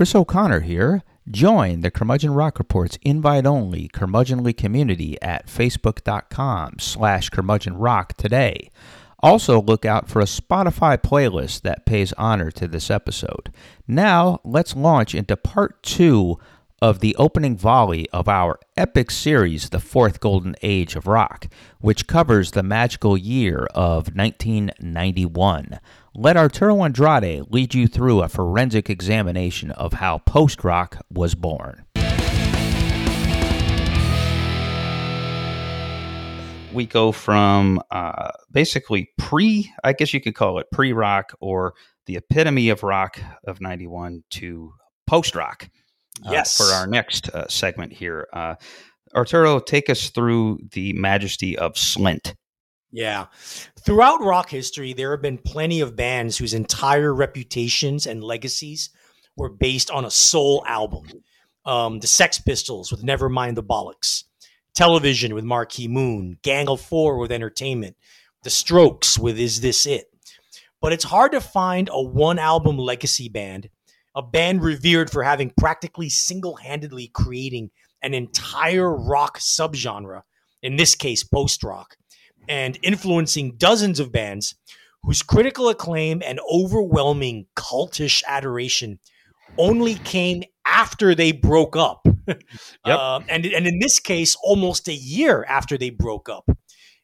Chris O'Connor here. Join the Curmudgeon Rock Report's invite-only curmudgeonly community at facebook.com slash curmudgeon rock today. Also, look out for a Spotify playlist that pays honor to this episode. Now, let's launch into part two of the opening volley of our epic series, The Fourth Golden Age of Rock, which covers the magical year of 1991. Let Arturo Andrade lead you through a forensic examination of how post rock was born. We go from uh, basically pre, I guess you could call it pre rock or the epitome of rock of 91 to post rock uh, Yes. for our next uh, segment here. Uh, Arturo, take us through the majesty of Slint. Yeah. Throughout rock history, there have been plenty of bands whose entire reputations and legacies were based on a sole album. Um, the Sex Pistols with Nevermind the Bollocks, Television with Marquee Moon, Gang of Four with Entertainment, The Strokes with Is This It? But it's hard to find a one album legacy band, a band revered for having practically single handedly creating an entire rock subgenre, in this case, post rock and influencing dozens of bands whose critical acclaim and overwhelming cultish adoration only came after they broke up. Yep. Um, and, and in this case, almost a year after they broke up.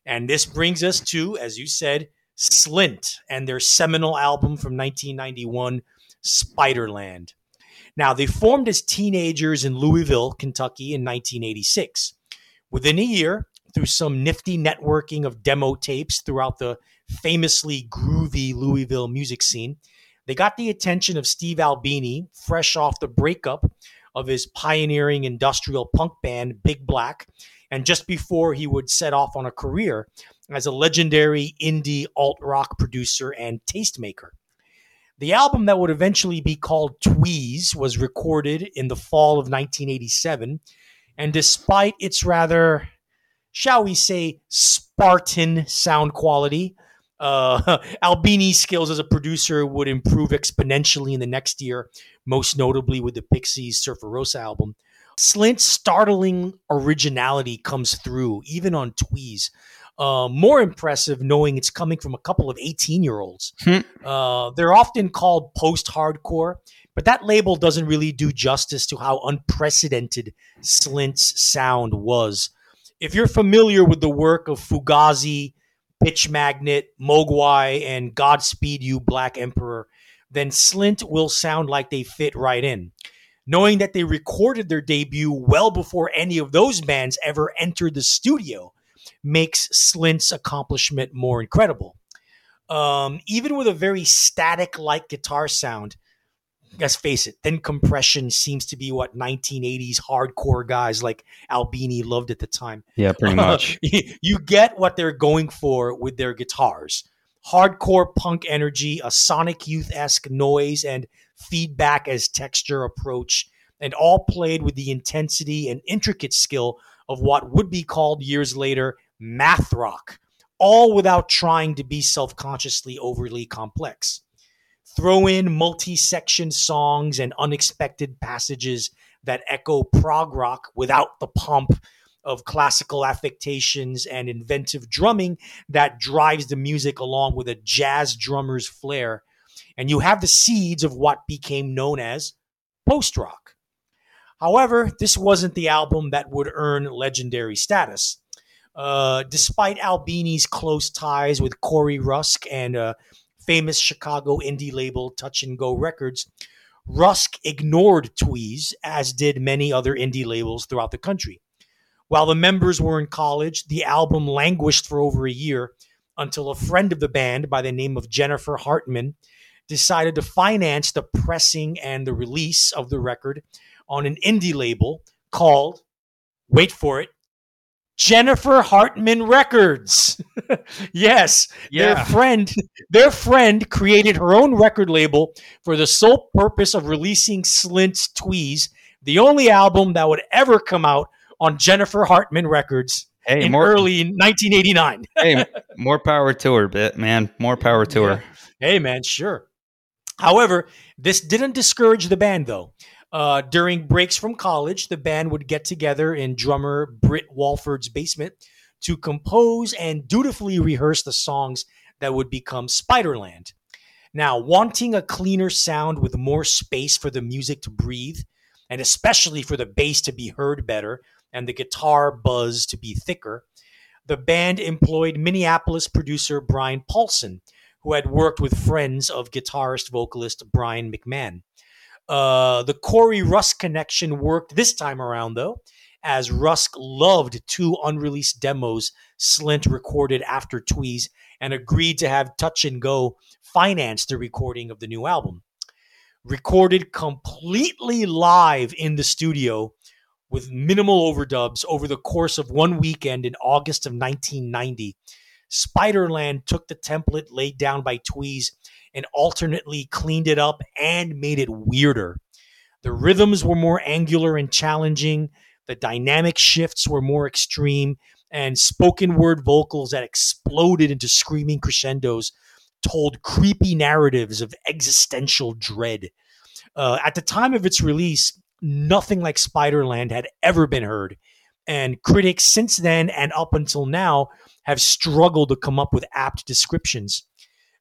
And this brings us to, as you said, Slint and their seminal album from 1991, Spiderland. Now, they formed as teenagers in Louisville, Kentucky in 1986. Within a year, through some nifty networking of demo tapes throughout the famously groovy Louisville music scene, they got the attention of Steve Albini, fresh off the breakup of his pioneering industrial punk band Big Black, and just before he would set off on a career as a legendary indie alt rock producer and tastemaker. The album that would eventually be called Tweez was recorded in the fall of 1987, and despite its rather shall we say, Spartan sound quality. Uh, Albini's skills as a producer would improve exponentially in the next year, most notably with the Pixies' Surfer Surferosa album. Slint's startling originality comes through, even on Tweez. Uh, more impressive knowing it's coming from a couple of 18 year olds. Hmm. Uh, they're often called post hardcore, but that label doesn't really do justice to how unprecedented Slint's sound was if you're familiar with the work of Fugazi, Bitch Magnet, Mogwai, and Godspeed You, Black Emperor, then Slint will sound like they fit right in. Knowing that they recorded their debut well before any of those bands ever entered the studio makes Slint's accomplishment more incredible. Um, even with a very static like guitar sound, let's face it, thin compression seems to be what 1980s hardcore guys like Albini loved at the time. Yeah, pretty much. you get what they're going for with their guitars. Hardcore punk energy, a Sonic Youth esque noise and feedback as texture approach, and all played with the intensity and intricate skill of what would be called years later math rock, all without trying to be self consciously overly complex throw in multi-section songs and unexpected passages that echo prog rock without the pomp of classical affectations and inventive drumming that drives the music along with a jazz drummer's flair. And you have the seeds of what became known as post rock however this wasn't the album that would earn legendary status. Uh, despite albini's close ties with corey rusk and uh, famous Chicago indie label Touch and Go Records, Rusk ignored Tweez, as did many other indie labels throughout the country. While the members were in college, the album languished for over a year until a friend of the band by the name of Jennifer Hartman decided to finance the pressing and the release of the record on an indie label called, wait for it, Jennifer Hartman Records. yes, their friend, their friend created her own record label for the sole purpose of releasing Slint's Tweez, the only album that would ever come out on Jennifer Hartman Records Hey, in more early 1989. hey, more power to her, bit man. More power to her. Hey, man, sure. However, this didn't discourage the band, though. Uh, during breaks from college, the band would get together in drummer Britt Walford's basement to compose and dutifully rehearse the songs that would become Spiderland. Now, wanting a cleaner sound with more space for the music to breathe, and especially for the bass to be heard better and the guitar buzz to be thicker, the band employed Minneapolis producer Brian Paulson, who had worked with friends of guitarist vocalist Brian McMahan. Uh, the Corey Rusk connection worked this time around, though, as Rusk loved two unreleased demos Slint recorded after Tweez and agreed to have Touch and Go finance the recording of the new album. Recorded completely live in the studio with minimal overdubs over the course of one weekend in August of 1990, Spiderland took the template laid down by Tweez and alternately cleaned it up and made it weirder. The rhythms were more angular and challenging, the dynamic shifts were more extreme, and spoken word vocals that exploded into screaming crescendos told creepy narratives of existential dread. Uh, at the time of its release, nothing like Spiderland had ever been heard. And critics since then and up until now have struggled to come up with apt descriptions.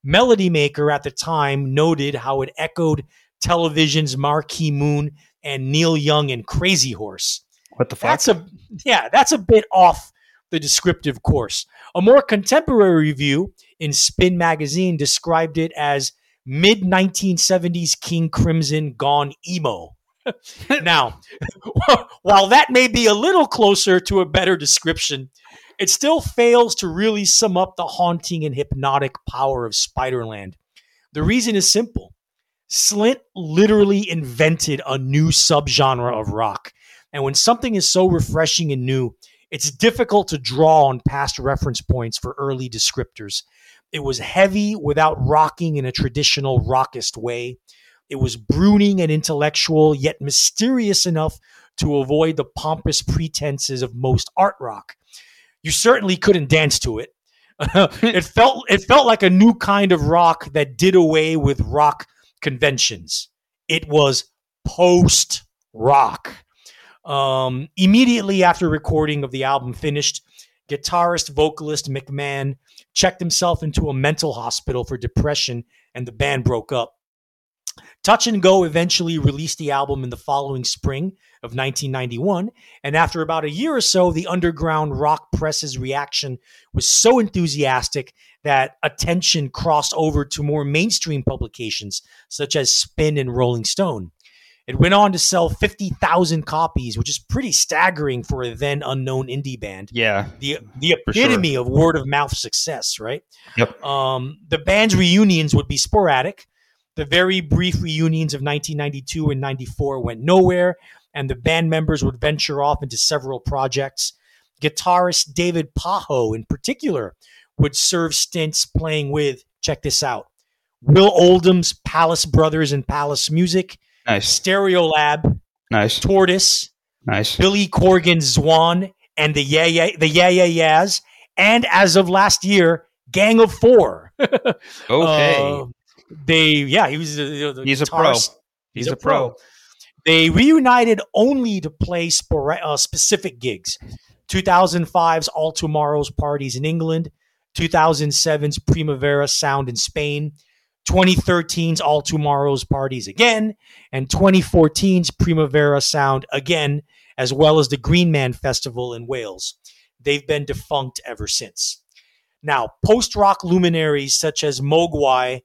Melody Maker at the time noted how it echoed television's Marquee Moon and Neil Young and Crazy Horse. What the fuck? That's a yeah, that's a bit off the descriptive course. A more contemporary review in Spin magazine described it as mid 1970s King Crimson gone emo. now, while that may be a little closer to a better description, it still fails to really sum up the haunting and hypnotic power of Spiderland. The reason is simple. Slint literally invented a new subgenre of rock. And when something is so refreshing and new, it's difficult to draw on past reference points for early descriptors. It was heavy without rocking in a traditional rockist way. It was brooding and intellectual, yet mysterious enough to avoid the pompous pretenses of most art rock. You certainly couldn't dance to it. it felt it felt like a new kind of rock that did away with rock conventions. It was post rock. Um, immediately after recording of the album finished, guitarist vocalist McMahan checked himself into a mental hospital for depression and the band broke up. Touch and Go eventually released the album in the following spring of 1991, and after about a year or so, the underground rock press's reaction was so enthusiastic that attention crossed over to more mainstream publications such as Spin and Rolling Stone. It went on to sell 50,000 copies, which is pretty staggering for a then unknown indie band. Yeah. The the epitome sure. of word of mouth success, right? Yep. Um, the band's reunions would be sporadic. The very brief reunions of 1992 and 94 went nowhere, and the band members would venture off into several projects. Guitarist David Pajo, in particular, would serve stints playing with, check this out, Will Oldham's Palace Brothers and Palace Music, Nice. Stereolab, Nice. Tortoise, Nice. Billy Corgan's Zwan, and the Yeah Yeah the Yeah Yeah Yeahs, and as of last year, Gang of Four. Okay. Uh, they yeah, he was He's a pro. guitarist. He's a pro. They reunited only to play spora- uh, specific gigs. 2005's All Tomorrow's parties in England, 2007's Primavera Sound in Spain, 2013's All Tomorrow's parties again, and 2014's Primavera Sound again, as well as the Green Man Festival in Wales. They've been defunct ever since. Now, post rock luminaries such as Mogwai,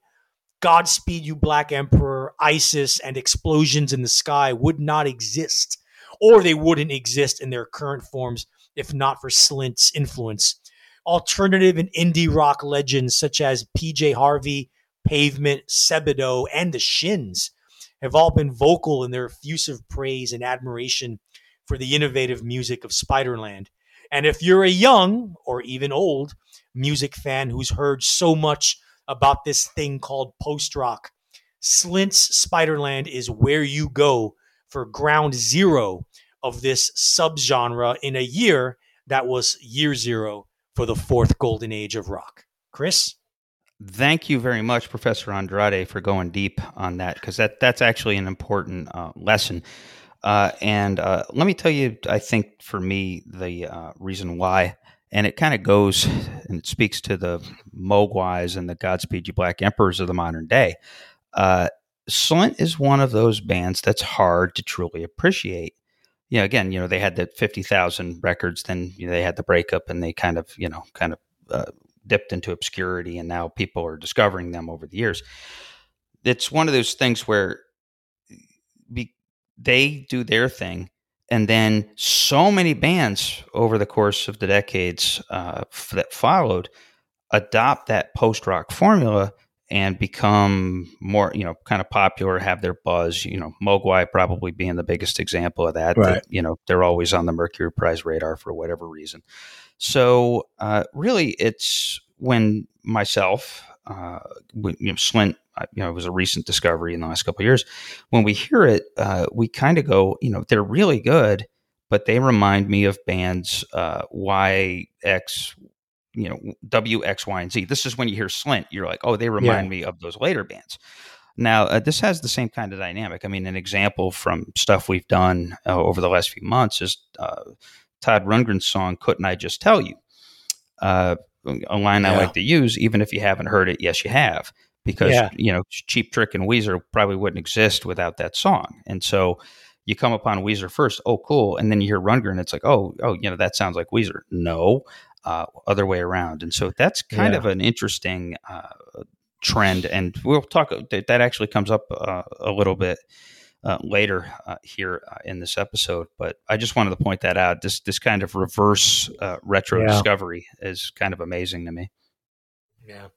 Godspeed You Black Emperor, ISIS, and Explosions in the Sky would not exist, or they wouldn't exist in their current forms if not for Slint's influence. Alternative and indie rock legends such as PJ Harvey, Pavement, Sebadoh, and the Shins have all been vocal in their effusive praise and admiration for the innovative music of Spiderland. And if you're a young or even old music fan who's heard so much about this thing called post rock, Slint's Spiderland is where you go for ground zero of this subgenre in a year that was year zero for the fourth golden age of rock. Chris? Thank you very much, Professor Andrade, for going deep on that because that that's actually an important uh, lesson. Uh, and uh, let me tell you, I think for me the uh, reason why, and it kind of goes and it speaks to the Mogwais and the Godspeed You Black Emperors of the modern day. Uh, Slint is one of those bands that's hard to truly appreciate. You know, again, you know, they had the fifty thousand records, then you know, they had the breakup, and they kind of, you know, kind of uh, dipped into obscurity, and now people are discovering them over the years. It's one of those things where be, they do their thing, and then so many bands over the course of the decades uh, that followed adopt that post rock formula and become more, you know, kind of popular, have their buzz. You know, Mogwai probably being the biggest example of that. Right. that you know, they're always on the Mercury Prize radar for whatever reason. So uh, really, it's when myself, uh, when, you know, Slint, you know, it was a recent discovery in the last couple of years. When we hear it, uh, we kind of go, you know, they're really good, but they remind me of bands uh, YX, you know, W, X, Y, and Z. This is when you hear Slint, you're like, oh, they remind me of those later bands. Now, uh, this has the same kind of dynamic. I mean, an example from stuff we've done uh, over the last few months is uh, Todd Rundgren's song "Couldn't I Just Tell You." Uh, a line I like to use, even if you haven't heard it. Yes, you have, because Yeah. you know Cheap Trick and Weezer probably wouldn't exist without that song. And so you come upon Weezer first, oh cool, and then you hear Rundgren, it's like oh oh you know that sounds like Weezer. No, uh, other way around. And so that's kind Yeah. of an interesting uh, trend, and we'll talk. That that actually comes up uh, a little bit uh, later uh, here uh, in this episode. But I just wanted to point that out. This this kind of reverse uh, retro Yeah. discovery is kind of amazing to me. Yeah.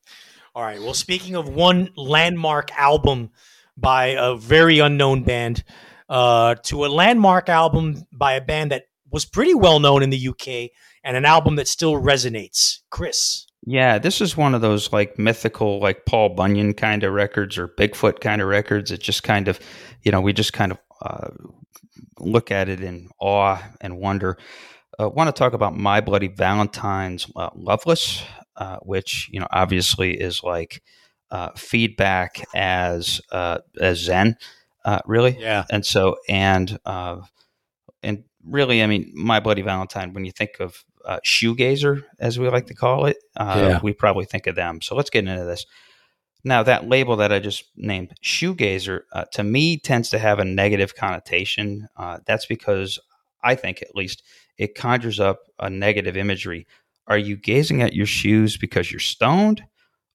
All right. Well, speaking of one landmark album by a very unknown band uh, to a landmark album by a band that was pretty well known in the UK and an album that still resonates. Chris. Yeah, this is one of those like mythical, like Paul Bunyan kind of records or Bigfoot kind of records. It just kind of, you know, we just kind of uh, look at it in awe and wonder. Uh, want to talk about My Bloody Valentine's uh, Loveless, uh, which, you know, obviously is like uh, feedback as uh, as Zen, uh, really. Yeah. And so, and uh, and really, I mean, My Bloody Valentine. When you think of uh, shoegazer, as we like to call it, uh, Yeah. we probably think of them. So let's get into this. Now, that label that I just named, shoegazer, uh, to me tends to have a negative connotation. Uh, that's because I think, at least, it conjures up a negative imagery. Are you gazing at your shoes because you're stoned,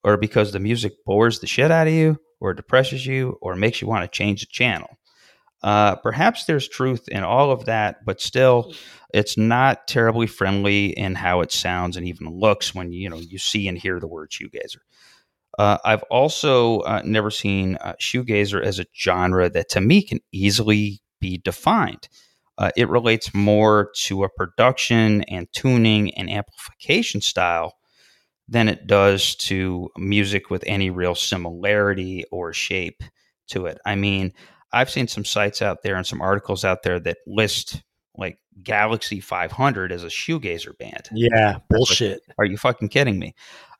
or because the music bores the shit out of you, or depresses you, or makes you want to change the channel? Uh, perhaps there's truth in all of that, but still, it's not terribly friendly in how it sounds and even looks when you know you see and hear the word shoegazer. Uh, I've also uh, never seen uh, shoegazer as a genre that to me can easily be defined. Uh, it relates more to a production and tuning and amplification style than it does to music with any real similarity or shape to it. I mean, I've seen some sites out there and some articles out there that list like Galaxie 500 as a shoegazer band. Yeah. Bullshit. Are you fucking kidding me?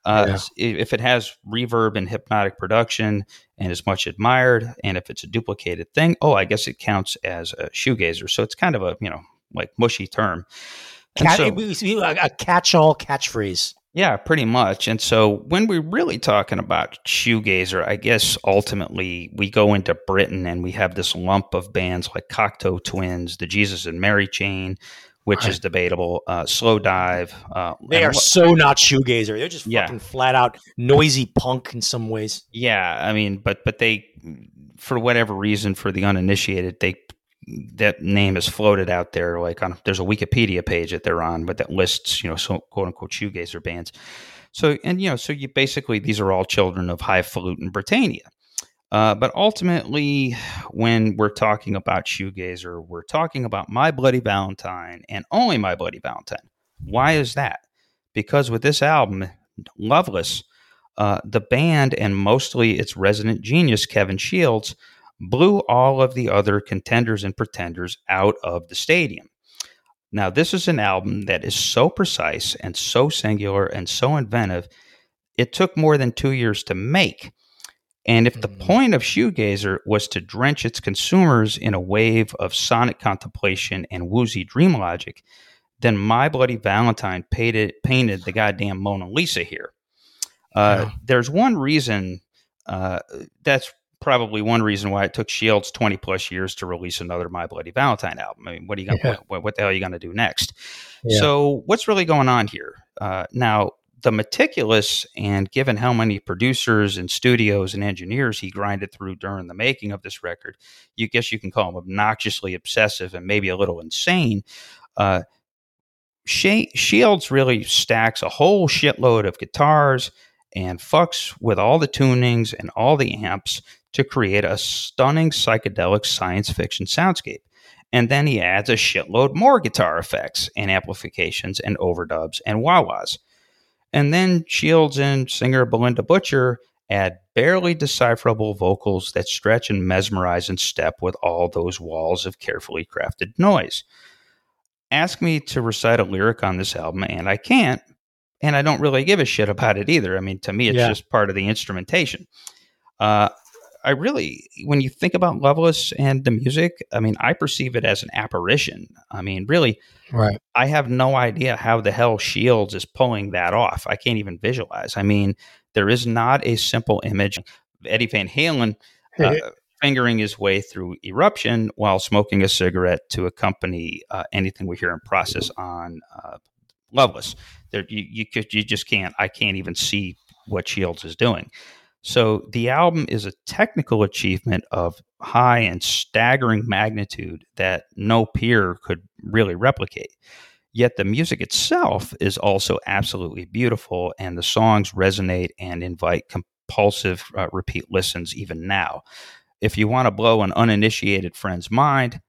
Uh, Yeah. If it has reverb and hypnotic production and is much admired, and if it's a duplicated thing, oh, I guess it counts as a shoegazer. So it's kind of a you know like mushy term. Cat- so- a catch-all catchphrase. yeah, pretty much. And so when we're really talking about shoegazer, I guess ultimately we go into Britain and we have this lump of bands like Cocteau Twins, the Jesus and Mary Chain, which is debatable, uh, Slowdive. Uh, They are what- so not shoegazer. They're just Yeah. fucking flat out noisy punk in some ways. Yeah, I mean, but but they, for whatever reason, for the uninitiated, they that name is floated out there. Like on there's a Wikipedia page that they're on, but that lists you know so quote unquote shoegazer bands. So and you know so you basically these are all children of highfalutin Britannia. Uh, but ultimately, when we're talking about shoegazer, we're talking about My Bloody Valentine and only My Bloody Valentine. Why is that? Because with this album, Loveless, uh, the band and mostly its resident genius, Kevin Shields, blew all of the other contenders and pretenders out of the stadium. Now, this is an album that is so precise and so singular and so inventive. it took more than two years to make. And if the Mhm. point of Shoegazer was to drench its consumers in a wave of sonic contemplation and woozy dream logic, then My Bloody Valentine painted, painted the goddamn Mona Lisa here. Uh, Yeah. There's one reason, uh, that's probably one reason why it took Shields 20 plus years to release another My Bloody Valentine album. I mean, what are you to, Yeah. what, what the hell are you going to do next? Yeah. So, what's really going on here? Uh, now, the meticulous and given how many producers and studios and engineers he grinded through during the making of this record, you guess you can call him obnoxiously obsessive and maybe a little insane. Uh, Shields really stacks a whole shitload of guitars and fucks with all the tunings and all the amps to create a stunning psychedelic science fiction soundscape. And then he adds a shitload more guitar effects and amplifications and overdubs and wah wahs. And then Shields and singer Bilinda Butcher add barely decipherable vocals that stretch and mesmerize in step with all those walls of carefully crafted noise. Ask me to recite a lyric on this album, and I can't. And I don't really give a shit about it either. I mean, to me, it's Yeah. just part of the instrumentation. Uh, I really, when you think about Loveless and the music, I mean, I perceive it as an apparition. I mean, really, Right. I have no idea how the hell Shields is pulling that off. I can't even visualize. I mean, there is not a simple image of Eddie Van Halen uh, fingering his way through Eruption while smoking a cigarette to accompany uh, anything we hear in process on uh, Loveless. There, you, you could, you just can't. I can't even see what Shields is doing. So the album is a technical achievement of high and staggering magnitude that no peer could really replicate. Yet the music itself is also absolutely beautiful, and the songs resonate and invite compulsive uh, repeat listens even now. If you want to blow an uninitiated friend's mind,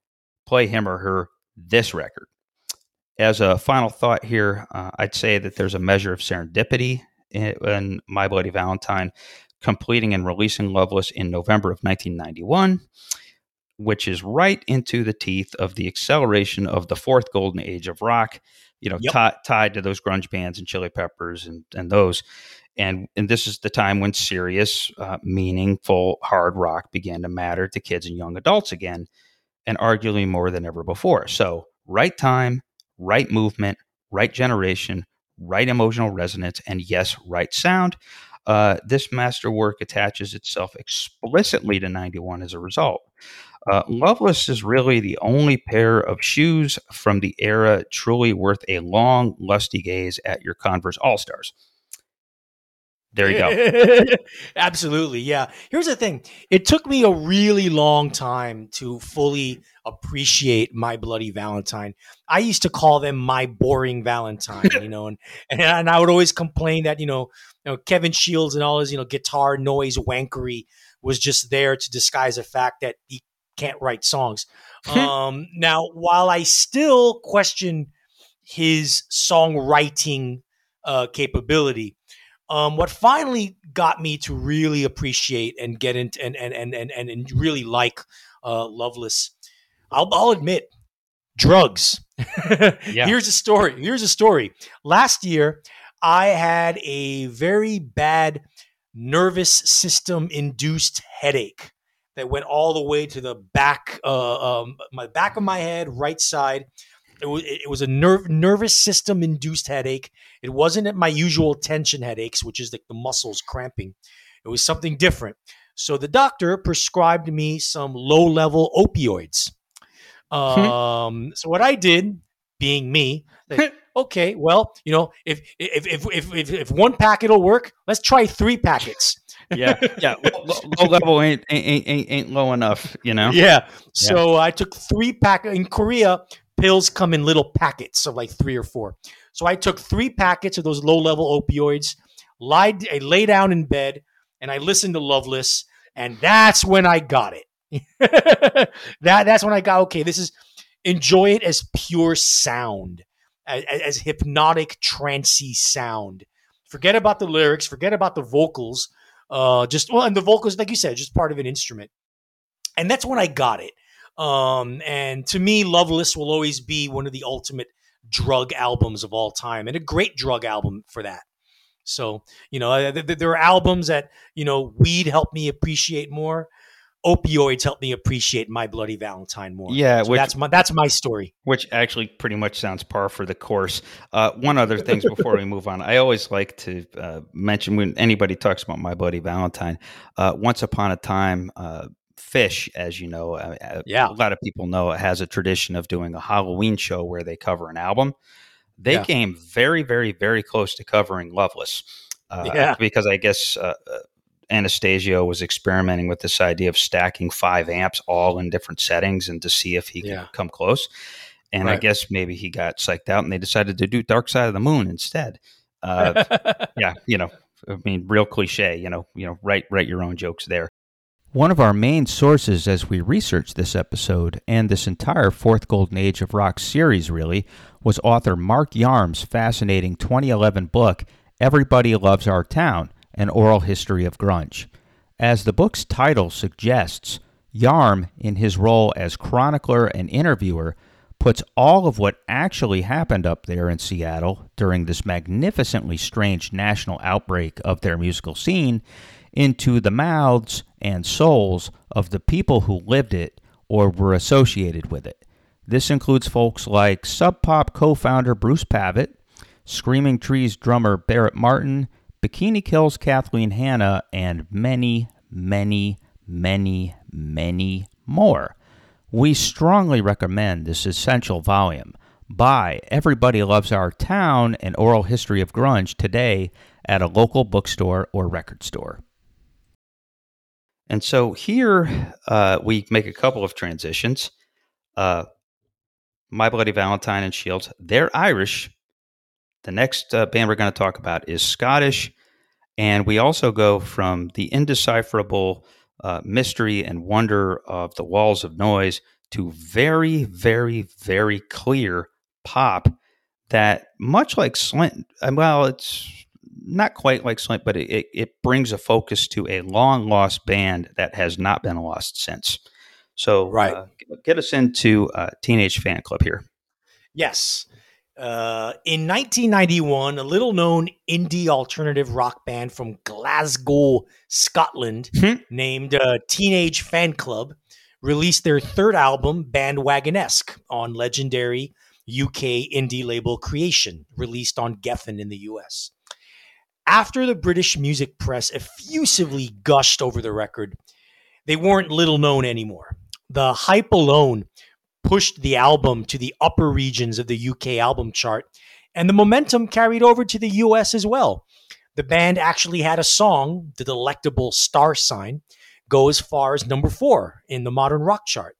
play him or her this record. As a final thought here, uh, I'd say that there's a measure of serendipity in, in My Bloody Valentine completing and releasing Loveless in November of 1991, which is right into the teeth of the acceleration of the fourth golden age of rock, you know, Yep. ti- tied to those grunge bands and Chili Peppers and, and those. And, and this is the time when serious, uh, meaningful hard rock began to matter to kids and young adults again, and arguably more than ever before. So, right time, right movement, right generation, right emotional resonance, and yes, right sound. Uh, this masterwork attaches itself explicitly to 91 as a result. Uh, Loveless is really the only pair of shoes from the era truly worth a long, lusty gaze at your Converse All Stars. There you go. Absolutely. Yeah. Here's the thing it took me a really long time to fully appreciate My Bloody Valentine. I used to call them My Boring Valentine, you know, and, and, and I would always complain that, you know, you know, Kevin Shields and all his, you know, guitar noise wankery was just there to disguise the fact that he can't write songs. um, now, while I still question his songwriting uh, capability, um, what finally got me to really appreciate and get into and and and and, and really like uh, Loveless, I'll, I'll admit, drugs. Yeah. Here's a story. Here's a story. Last year, I had a very bad nervous system induced headache that went all the way to the back, uh, um, my back of my head, right side. It was, it was a nerve, nervous system induced headache. It wasn't at my usual tension headaches, which is like the muscles cramping. It was something different. So the doctor prescribed me some low level opioids. Um, so what I did, being me, like, okay, well, you know, if if if if if, if one packet will work, let's try three packets. yeah, yeah. Low, low- level ain't, ain't ain't ain't low enough, you know. Yeah. So I took three pack in Korea. Pills come in little packets of like three or four. So I took three packets of those low level opioids. Lied, I lay down in bed and I listened to Loveless, and that's when I got it. that that's when I got okay. This is enjoy it as pure sound, as, as hypnotic, trancy sound. Forget about the lyrics. Forget about the vocals. Uh, just well, and the vocals, like you said, just part of an instrument. And that's when I got it. Um, and to me, Loveless will always be one of the ultimate drug albums of all time, and a great drug album for that. So, you know, uh, th- th- there are albums that, you know, weed helped me appreciate more. Opioids helped me appreciate My Bloody Valentine more. Yeah, So which- that's my that's my story. which actually pretty much sounds par for the course. Uh, one other thing before we move on, I always like to uh, mention when anybody talks about my buddy Valentine. Uh, once upon a time, uh, Phish, as you know, uh, uh, Yeah. a lot of people know, has a tradition of doing a Halloween show where they cover an album. They Yeah. came very, very, very close to covering Loveless. Uh, Yeah. Because I guess uh, Anastasio was experimenting with this idea of stacking five amps all in different settings and to see if he Yeah. could come close. And I guess maybe he got psyched out and they decided to do Dark Side of the Moon instead. Uh, yeah, you know, I mean, real cliche, you know, you know, write write your own jokes there. One of our main sources as we researched this episode and this entire Fourth Golden Age of Rock series really was author Mark Yarm's fascinating 2011 book Everybody Loves Our Town: An Oral History of Grunge. As the book's title suggests, Yarm in his role as chronicler and interviewer puts all of what actually happened up there in Seattle during this magnificently strange national outbreak of their musical scene into the mouths and souls of the people who lived it or were associated with it. This includes folks like Sub Pop co founder Bruce Pavitt, Screaming Trees drummer Barrett Martin, Bikini Kill's Kathleen Hanna, and many, many, many, many more. We strongly recommend this essential volume. Buy Everybody Loves Our Town An Oral History of Grunge today at a local bookstore or record store. And so here uh, we make a couple of transitions. Uh, My Bloody Valentine and Shields, they're Irish. The next uh, band we're going to talk about is Scottish. And we also go from the indecipherable uh, mystery and wonder of the walls of noise to very, very, very clear pop that, much like Slint, uh, well, it's not quite like Slint, but it, it, brings a focus to a long lost band that has not been lost since. So, Right. uh, get us into uh, Teenage Fanclub here. Yes. Uh, in 1991, a little known indie alternative rock band from Glasgow, Scotland, Hmm. named uh, Teenage Fanclub, released their third album, Bandwagonesque, on legendary UK indie label Creation, released on Geffen in the US. After the British music press effusively gushed over the record, they weren't little known anymore. The hype alone pushed the album to the upper regions of the UK album chart, and the momentum carried over to the US as well. The band actually had a song, The Delectable Star Sign, go as far as number four in the modern rock chart.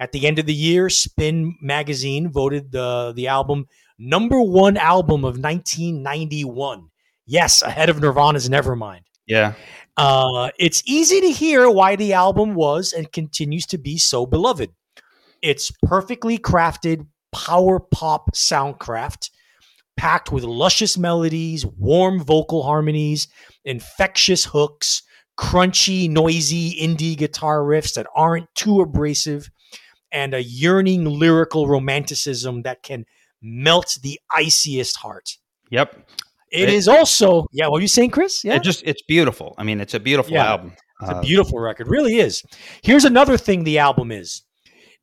At the end of the year, Spin magazine voted the, the album number one album of 1991. Yes, ahead of Nirvana's Nevermind. Yeah. Uh, it's easy to hear why the album was and continues to be so beloved. It's perfectly crafted power pop soundcraft, packed with luscious melodies, warm vocal harmonies, infectious hooks, crunchy, noisy indie guitar riffs that aren't too abrasive, and a yearning lyrical romanticism that can melt the iciest heart. Yep. It It- is also, yeah, what are you saying, Chris? Yeah. It just it's beautiful. I mean, it's a beautiful Yeah. album. It's a Uh, beautiful record, really is. Here's another thing the album is.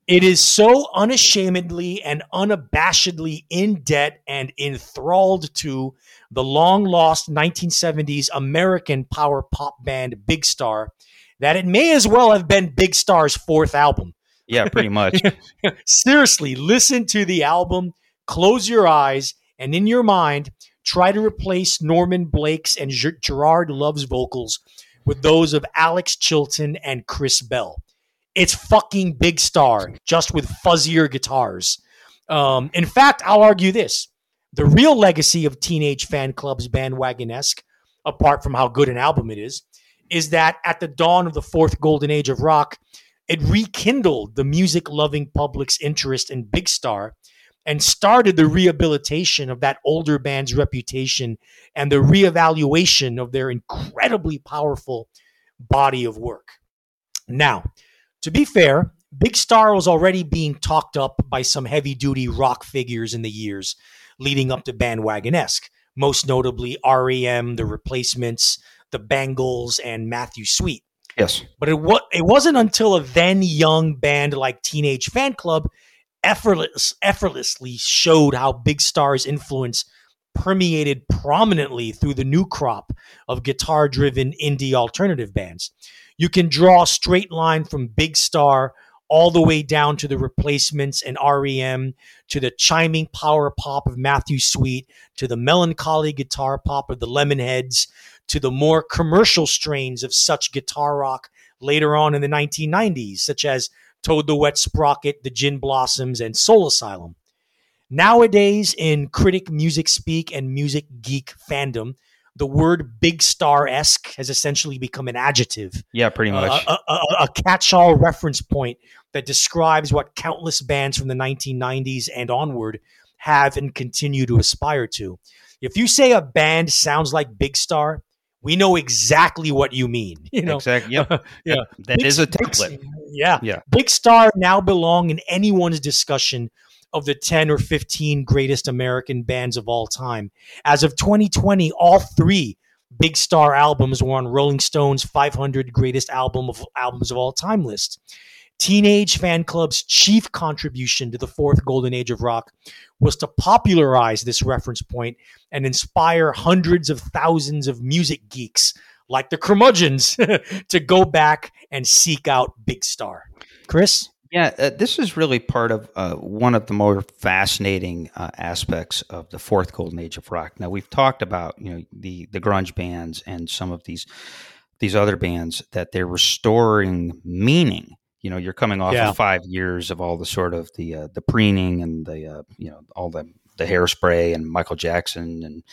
It is so unashamedly and unabashedly in debt and enthralled to the long lost 1970s American power pop band Big Star that it may as well have been Big Star's fourth album. yeah, pretty much. Seriously, listen to the album, close your eyes, and in your mind, try to replace Norman Blake's and Ger- Gerard Love's vocals with those of Alex Chilton and Chris Bell. It's fucking Big Star, just with fuzzier guitars. Um, in fact, I'll argue this the real legacy of Teenage Fanclub's Bandwagonesque, apart from how good an album it is, is that at the dawn of the fourth golden age of rock, it rekindled the music loving public's interest in Big Star and started the rehabilitation of that older band's reputation and the reevaluation of their incredibly powerful body of work. Now, to be fair, Big Star was already being talked up by some heavy duty rock figures in the years leading up to Bandwagonesque, most notably REM, The Replacements, The Bangles, and Matthew Sweet. Yes. But it, wa- it wasn't until a then young band like Teenage Fanclub effortless, effortlessly showed how Big Star's influence permeated prominently through the new crop of guitar driven indie alternative bands. You can draw a straight line from Big Star all the way down to the replacements and REM, to the chiming power pop of Matthew Sweet, to the melancholy guitar pop of the Lemonheads, to the more commercial strains of such guitar rock later on in the 1990s, such as Toad the Wet Sprocket, the Gin Blossoms, and Soul Asylum. Nowadays, in critic music speak and music geek fandom, the word big star esque has essentially become an adjective. Yeah, pretty much. Uh, a, a, a catch all reference point that describes what countless bands from the 1990s and onward have and continue to aspire to. If you say a band sounds like Big Star, we know exactly what you mean. You know, exactly. Yep. yeah, that Big- is a Big- template. yeah, Yeah. Big Star now belong in anyone's discussion of the 10 or 15 greatest American bands of all time. As of 2020, all three Big Star albums were on Rolling Stone's 500 greatest album of albums of all time list. Teenage Fanclub's chief contribution to the fourth golden age of rock was to popularize this reference point and inspire hundreds of thousands of music geeks like the curmudgeons to go back and seek out Big Star. Chris? Yeah, uh, this is really part of uh, one of the more fascinating uh, aspects of the fourth golden age of rock. Now we've talked about you know the the grunge bands and some of these these other bands that they're restoring meaning. You know, you're coming off Yeah. of five years of all the sort of the uh, the preening and the uh, you know all the the hairspray and Michael Jackson and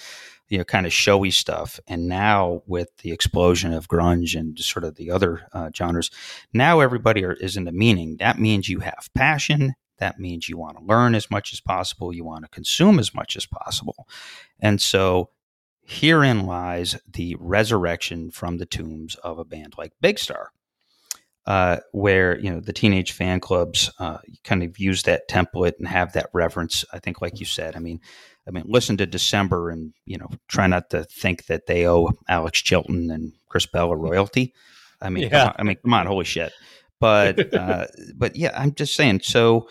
you know kind of showy stuff, and now with the explosion of grunge and sort of the other uh, genres, now everybody are, is into meaning. That means you have passion. That means you want to learn as much as possible. You want to consume as much as possible. And so herein lies the resurrection from the tombs of a band like Big Star, uh, where, you know, the teenage fan clubs uh, kind of use that template and have that reverence. I think, like you said, I mean, I mean, listen to December and, you know, try not to think that they owe Alex Chilton and Chris Bell a royalty. I mean, come Yeah. on, I mean, come on, holy shit. But, uh, but yeah, I'm just saying. So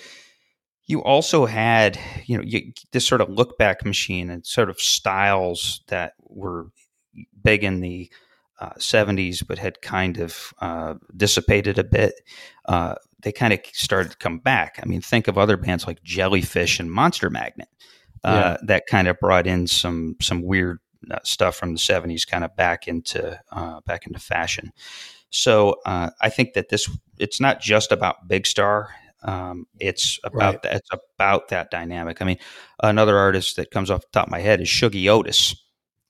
you also had, you know, you, this sort of look back machine and sort of styles that were big in the uh, 70s, but had kind of uh, dissipated a bit. Uh, they kind of started to come back. I mean, think of other bands like Jellyfish and Monster Magnet uh, that kind of brought in some some weird uh, stuff from the 70s kind of back into uh, back into fashion. So uh, I think that this it's not just about Big Star. Um, it's about Right. that. It's about that dynamic. I mean, another artist that comes off the top of my head is Shuggie Otis.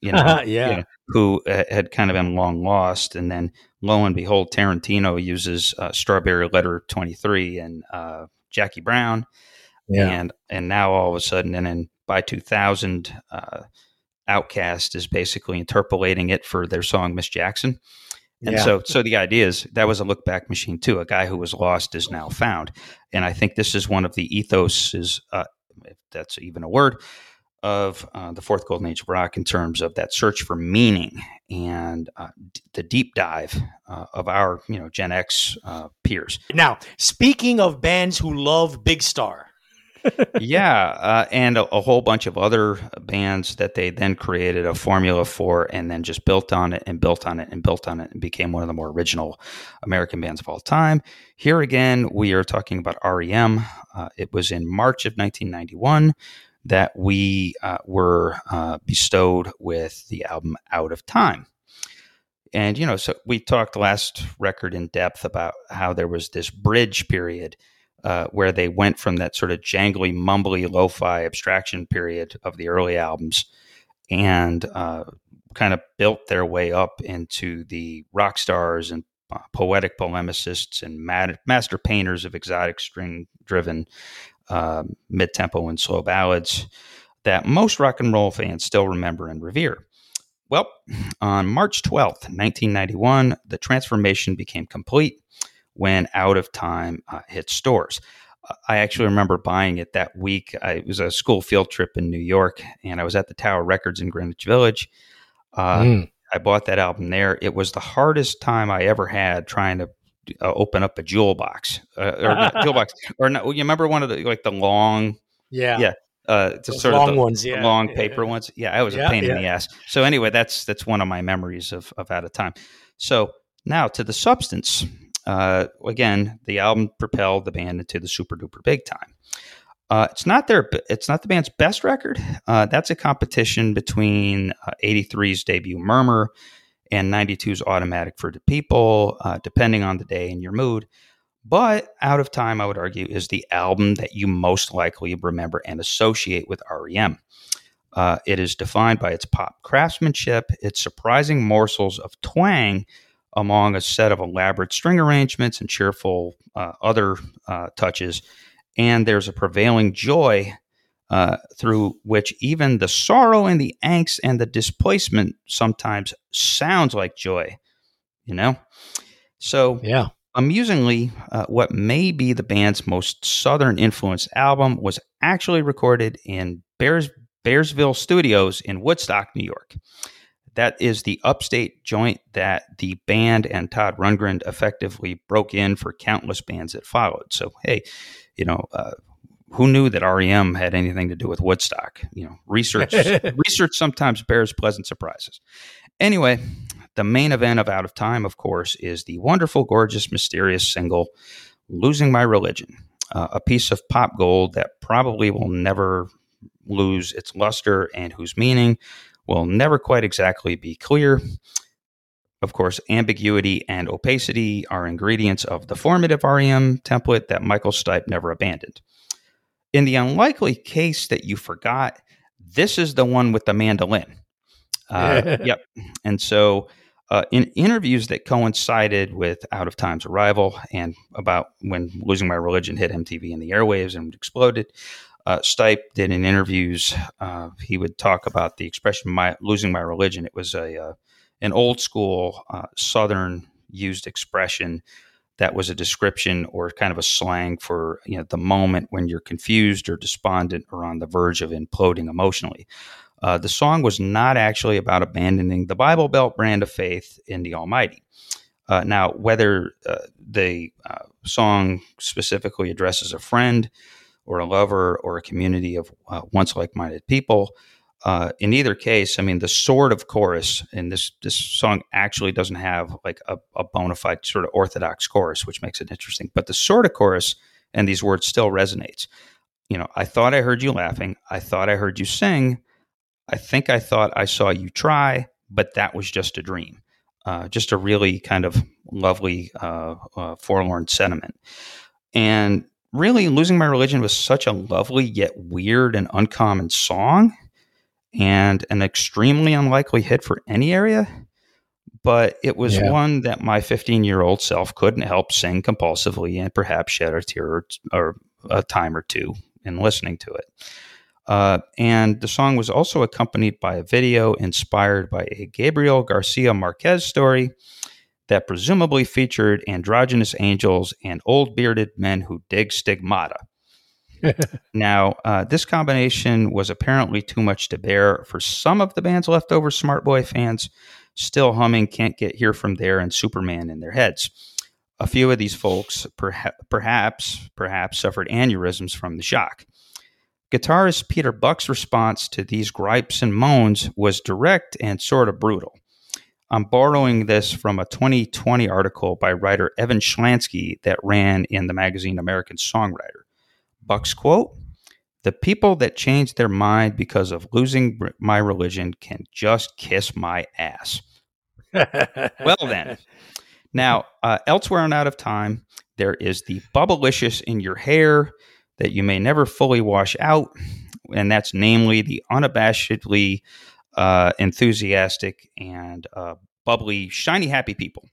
You know, Yeah. you know, who uh, had kind of been long lost, and then lo and behold, Tarantino uses uh, Strawberry Letter Twenty Three and uh, Jackie Brown, and and now all of a sudden, and then by 2000, uh, OutKast is basically interpolating it for their song Miss Jackson. And Yeah. so, so the idea is that was a look back machine too. A guy who was lost is now found, and I think this is one of the ethoses, uh, if that's even a word, of uh, the fourth golden age of rock in terms of that search for meaning and uh, d- the deep dive uh, of our, you know, Gen X uh, peers. Now, speaking of bands who love Big Star, yeah, uh, and a, a whole bunch of other bands that they then created a formula for, and then just built on it and built on it and built on it, and became one of the more original American bands of all time. Here again, we are talking about REM. Uh, it was in March of 1991 that we uh, were uh, bestowed with the album Out of Time. And, you know, so we talked last record in depth about how there was this bridge period uh, where they went from that sort of jangly, mumbly, lo fi abstraction period of the early albums and uh, kind of built their way up into the rock stars and uh, poetic polemicists and mad- master painters of exotic string driven uh, mid tempo and slow ballads that most rock and roll fans still remember and revere. Well, on March 12th, 1991, the transformation became complete when Out of Time uh, hit stores. I actually remember buying it that week. I, it was a school field trip in New York, and I was at the Tower Records in Greenwich Village. Uh, mm. I bought that album there. It was the hardest time I ever had trying to uh, open up a jewel box uh, or jewel box or no, you remember one of the like the long yeah yeah uh, to sort long of the, ones, yeah. long paper yeah. ones. Yeah, it was yeah, a pain in the ass. So anyway, that's that's one of my memories of of out of time. So now to the substance. Uh, again, the album propelled the band into the super duper big time. Uh, it's not their it's not the band's best record. Uh, that's a competition between '83's uh, debut Murmur and 92's Automatic for the People, uh, depending on the day and your mood. But Out of Time, I would argue, is the album that you most likely remember and associate with REM. Uh, it is defined by its pop craftsmanship, its surprising morsels of twang among a set of elaborate string arrangements and cheerful uh, other uh, touches. And there's a prevailing joy uh, through which even the sorrow and the angst and the displacement sometimes sounds like joy, you know? So, yeah. Amusingly, uh, what may be the band's most southern influenced album was actually recorded in Bears, Bearsville Studios in Woodstock, New York. That is the upstate joint that the band and Todd Rundgren effectively broke in for countless bands that followed. So, hey, you know, uh, who knew that REM had anything to do with Woodstock? You know, research research sometimes bears pleasant surprises. Anyway, the main event of Out of Time, of course, is the wonderful, gorgeous, mysterious single "Losing My Religion," uh, a piece of pop gold that probably will never lose its luster and whose meaning will never quite exactly be clear. Of course, ambiguity and opacity are ingredients of the formative REM template that Michael Stipe never abandoned. In the unlikely case that you forgot, this is the one with the mandolin. Uh, yep. And so, uh, in interviews that coincided with Out of Time's arrival and about when Losing My Religion hit MTV and the airwaves and exploded, uh, Stipe did in interviews, uh, he would talk about the expression my, losing my religion. It was a uh, an old school uh, Southern used expression that was a description or kind of a slang for you know the moment when you're confused or despondent or on the verge of imploding emotionally. Uh, the song was not actually about abandoning the Bible Belt brand of faith in the Almighty. Uh, now, whether the song specifically addresses a friend or a lover or a community of uh, once like-minded people, uh, in either case, I mean, the sort of chorus in this this song actually doesn't have like a, a bona fide sort of orthodox chorus, which makes it interesting. But the sort of chorus and these words still resonates. You know, I thought I heard you laughing. I thought I heard you sing. I think I thought I saw you try, but that was just a dream. Uh, just a really kind of lovely, uh, uh forlorn sentiment. And really, losing my religion was such a lovely yet weird and uncommon song and an extremely unlikely hit for any area. But it was yeah. one that my 15 year old self couldn't help sing compulsively and perhaps shed a tear or, or a time or two in listening to it. Uh, and the song was also accompanied by a video inspired by a Gabriel Garcia Marquez story that presumably featured androgynous angels and old bearded men who dig stigmata now, uh, this combination was apparently too much to bear for some of the band's leftover Smart Boy fans, still humming Can't Get Here From There and Superman in their heads. A few of these folks perha- perhaps, perhaps suffered aneurysms from the shock. Guitarist Peter Buck's response to these gripes and moans was direct and sort of brutal. I'm borrowing this from a 2020 article by writer Evan Schlansky that ran in the magazine American Songwriter. Buck's quote The people that change their mind because of losing my religion can just kiss my ass. well, then. Now, uh, elsewhere and out of time, there is the bubblicious in your hair that you may never fully wash out, and that's namely the unabashedly uh, enthusiastic and uh, bubbly, shiny, happy people.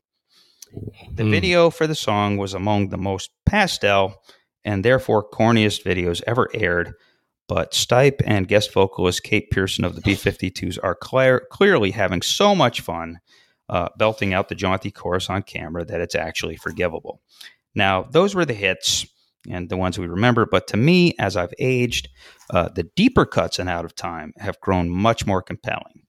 The mm. video for the song was among the most pastel and therefore corniest videos ever aired. But Stipe and guest vocalist Kate Pierson of the B 52s are clear, clearly having so much fun uh, belting out the jaunty chorus on camera that it's actually forgivable. Now, those were the hits. And the ones we remember. But to me, as I've aged, uh, the deeper cuts in Out of Time have grown much more compelling.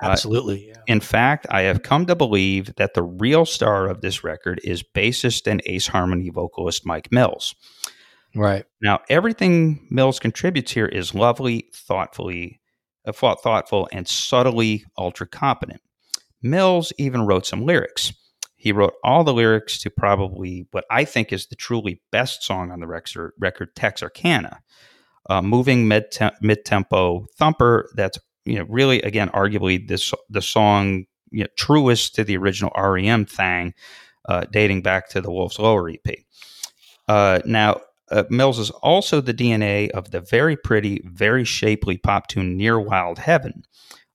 Absolutely. Uh, in fact, I have come to believe that the real star of this record is bassist and Ace Harmony vocalist Mike Mills. Right. Now, everything Mills contributes here is lovely, thoughtfully, uh, thoughtful, and subtly ultra competent. Mills even wrote some lyrics. He wrote all the lyrics to probably what I think is the truly best song on the record, record Texarkana, a moving mid tempo thumper that's you know really again arguably this the song you know, truest to the original REM thing, uh, dating back to the Wolves, Lower EP. Uh, now uh, Mills is also the DNA of the very pretty, very shapely pop tune Near Wild Heaven,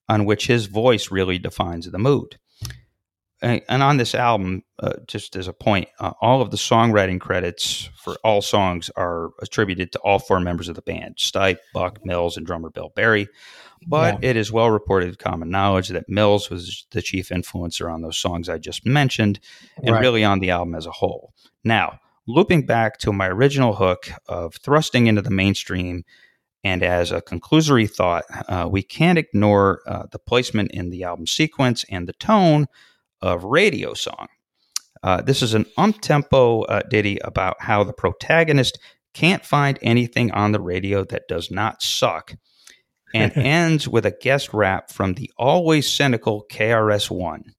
on which his voice really defines the mood. And, on this album, uh, just as a point, uh, all of the songwriting credits for all songs are attributed to all four members of the band Stipe, Buck, Mills, and drummer Bill Berry. But yeah. it is well reported common knowledge that Mills was the chief influencer on those songs I just mentioned and right. really on the album as a whole. Now, looping back to my original hook of thrusting into the mainstream. And as a conclusory thought, uh, we can't ignore uh, the placement in the album sequence and the tone of Radio Song. Uh, this is an ump tempo uh, ditty about how the protagonist can't find anything on the radio that does not suck, and ends with a guest rap from the always cynical KRS One.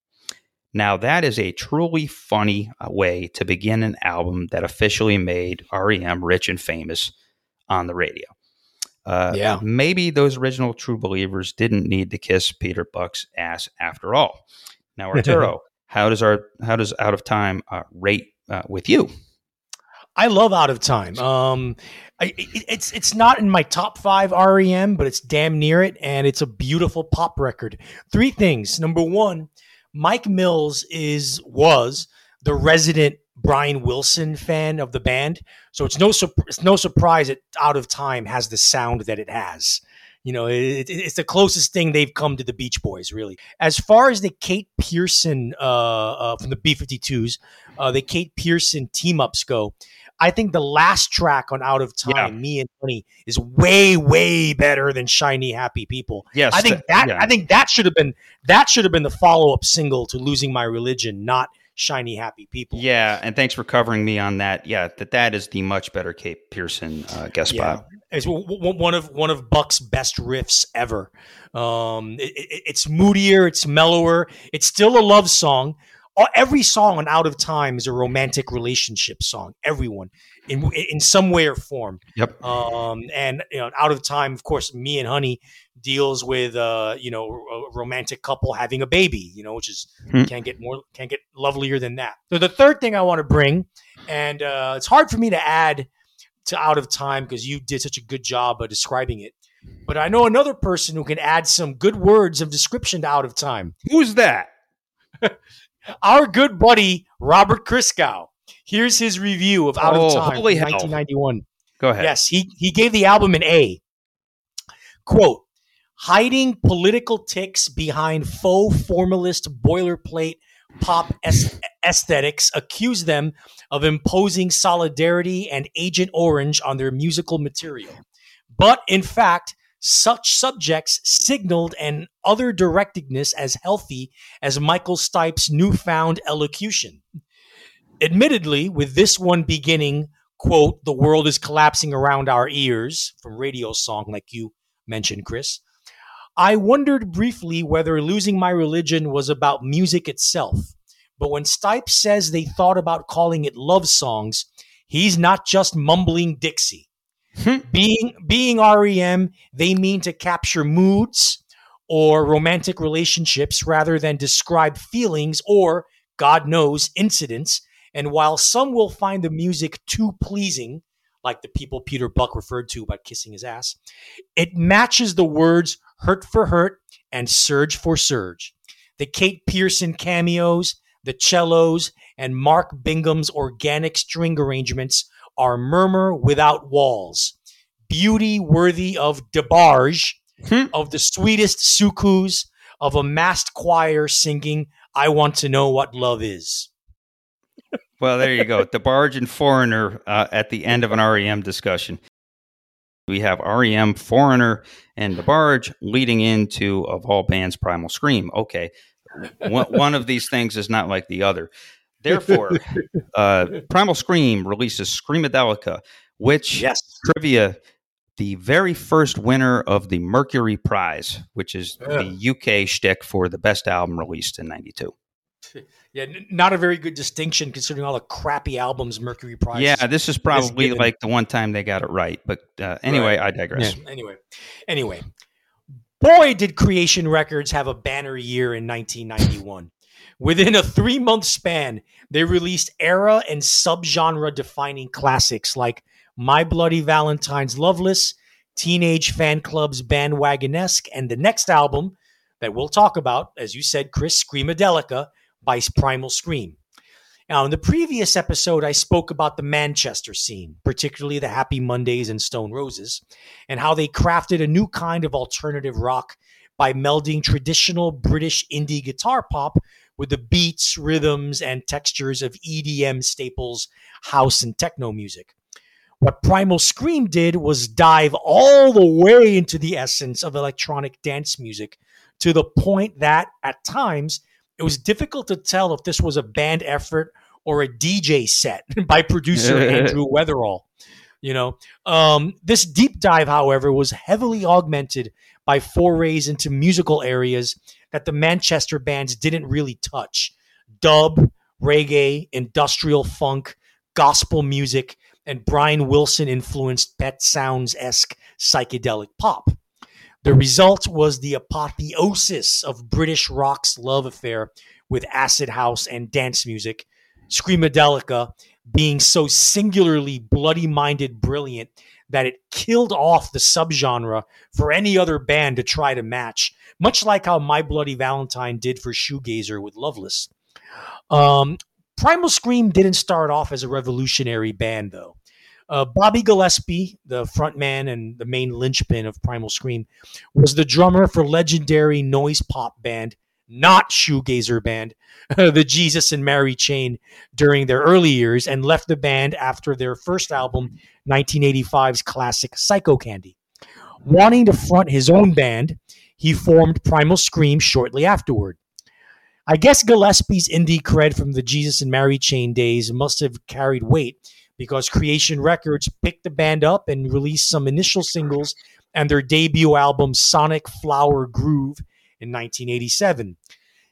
Now, that is a truly funny uh, way to begin an album that officially made REM rich and famous on the radio. Uh, yeah. Maybe those original true believers didn't need to kiss Peter Buck's ass after all. Now, Arturo, how does our how does Out of Time uh, rate uh, with you? I love Out of Time. Um, I, it, it's it's not in my top five REM, but it's damn near it, and it's a beautiful pop record. Three things. Number one, Mike Mills is was the resident Brian Wilson fan of the band, so it's no it's no surprise that Out of Time has the sound that it has. You know, it, it, it's the closest thing they've come to the Beach Boys, really. As far as the Kate Pierson uh, uh, from the B52s, uh, the Kate Pierson team ups go, I think the last track on Out of Time, yeah. Me and Honey, is way, way better than Shiny Happy People. Yes, I think that yeah. I think that should have been that should have been the follow up single to Losing My Religion, not Shiny Happy People. Yeah, and thanks for covering me on that. Yeah, that that is the much better Kate Pierson uh, guest yeah. spot. It's one of one of Buck's best riffs ever. Um, it, it, it's moodier, it's mellower, it's still a love song, every song on Out of Time is a romantic relationship song. Everyone in in some way or form. Yep. Um, and you know, Out of Time, of course, Me and Honey deals with uh, you know, a romantic couple having a baby. You know, which is hmm. can't get more can't get lovelier than that. So the third thing I want to bring, and uh, it's hard for me to add to Out of Time because you did such a good job of describing it. But I know another person who can add some good words of description to Out of Time. Who's that? Our good buddy Robert Christgau. Here's his review of Out oh, of Time, 1991. Go ahead. Yes, he he gave the album an A. Quote: Hiding political tics behind faux formalist boilerplate pop aesthetics accuse them of imposing solidarity and Agent Orange on their musical material. But in fact, such subjects signaled an other directedness as healthy as Michael Stipe's newfound elocution. Admittedly, with this one beginning, quote, the world is collapsing around our ears, from radio song like you mentioned, Chris, I wondered briefly whether losing my religion was about music itself. But when Stipe says they thought about calling it love songs, he's not just mumbling Dixie. Hmm. being being REM, they mean to capture moods or romantic relationships rather than describe feelings or God knows incidents. And while some will find the music too pleasing, like the people Peter Buck referred to by kissing his ass, it matches the words hurt for hurt and surge for surge. The Kate Pierson cameos, the cellos, and Mark Bingham's organic string arrangements are murmur without walls, beauty worthy of DeBarge, hmm. of the sweetest soukous, of a massed choir singing, I want to know what love is. Well, there you go. DeBarge and Foreigner uh, at the end of an REM discussion. We have REM, Foreigner, and DeBarge leading into, of all bands, Primal Scream. Okay. one, one of these things is not like the other. Therefore, uh, Primal Scream releases Screamadelica, which Yes. trivia, the very first winner of the Mercury Prize, which is Yeah. the UK shtick for the best album released in '92. Yeah, n- not a very good distinction considering all the crappy albums Mercury Prize. Yeah, this is probably like the one time they got it right. But uh, anyway, I digress. Yeah, Anyway, anyway, boy, did Creation Records have a banner year in 1991. Within a three month span, they released era and subgenre defining classics like My Bloody Valentine's Loveless, Teenage Fanclub's Bandwagonesque, and the next album that we'll talk about, as you said, Chris, Screamadelica by Primal Scream. Now, in the previous episode, I spoke about the Manchester scene, particularly the Happy Mondays and Stone Roses, and how they crafted a new kind of alternative rock by melding traditional British indie guitar pop with the beats, rhythms, and textures of EDM staples, house, and techno music. What Primal Scream did was dive all the way into the essence of electronic dance music to the point that, at times, it was difficult to tell if this was a band effort or a DJ set by producer Andrew Weatherall. You know, um, this deep dive, however, was heavily augmented by forays into musical areas that the Manchester bands didn't really touch dub, reggae, industrial funk, gospel music, and Brian Wilson influenced Pet Sounds esque psychedelic pop. The result was the apotheosis of British rock's love affair with acid house and dance music, Screamadelica being so singularly bloody minded brilliant that it killed off the subgenre for any other band to try to match, much like how My Bloody Valentine did for Shoegazer with Loveless. Um, Primal Scream didn't start off as a revolutionary band, though. Uh, Bobby Gillespie, the frontman and the main linchpin of Primal Scream, was the drummer for legendary noise pop band, not shoegazer band, the Jesus and Mary Chain, during their early years, and left the band after their first album, 1985's classic Psychocandy. Wanting to front his own band, he formed Primal Scream shortly afterward. I guess Gillespie's indie cred from the Jesus and Mary Chain days must have carried weight because Creation Records picked the band up and released some initial singles and their debut album Sonic Flower Groove in 1987.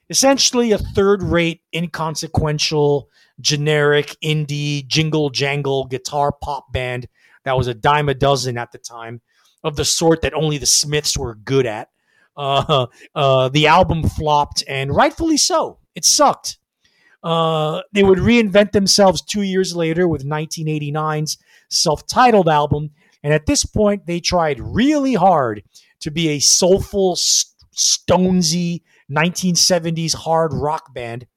Essentially, a third rate, inconsequential, generic indie jingle jangle guitar pop band that was a dime a dozen at the time, of the sort that only the Smiths were good at. Uh, uh, the album flopped, and rightfully so. It sucked. Uh, they would reinvent themselves two years later with 1989's self titled album. And at this point, they tried really hard to be a soulful, st- stonesy 1970s hard rock band.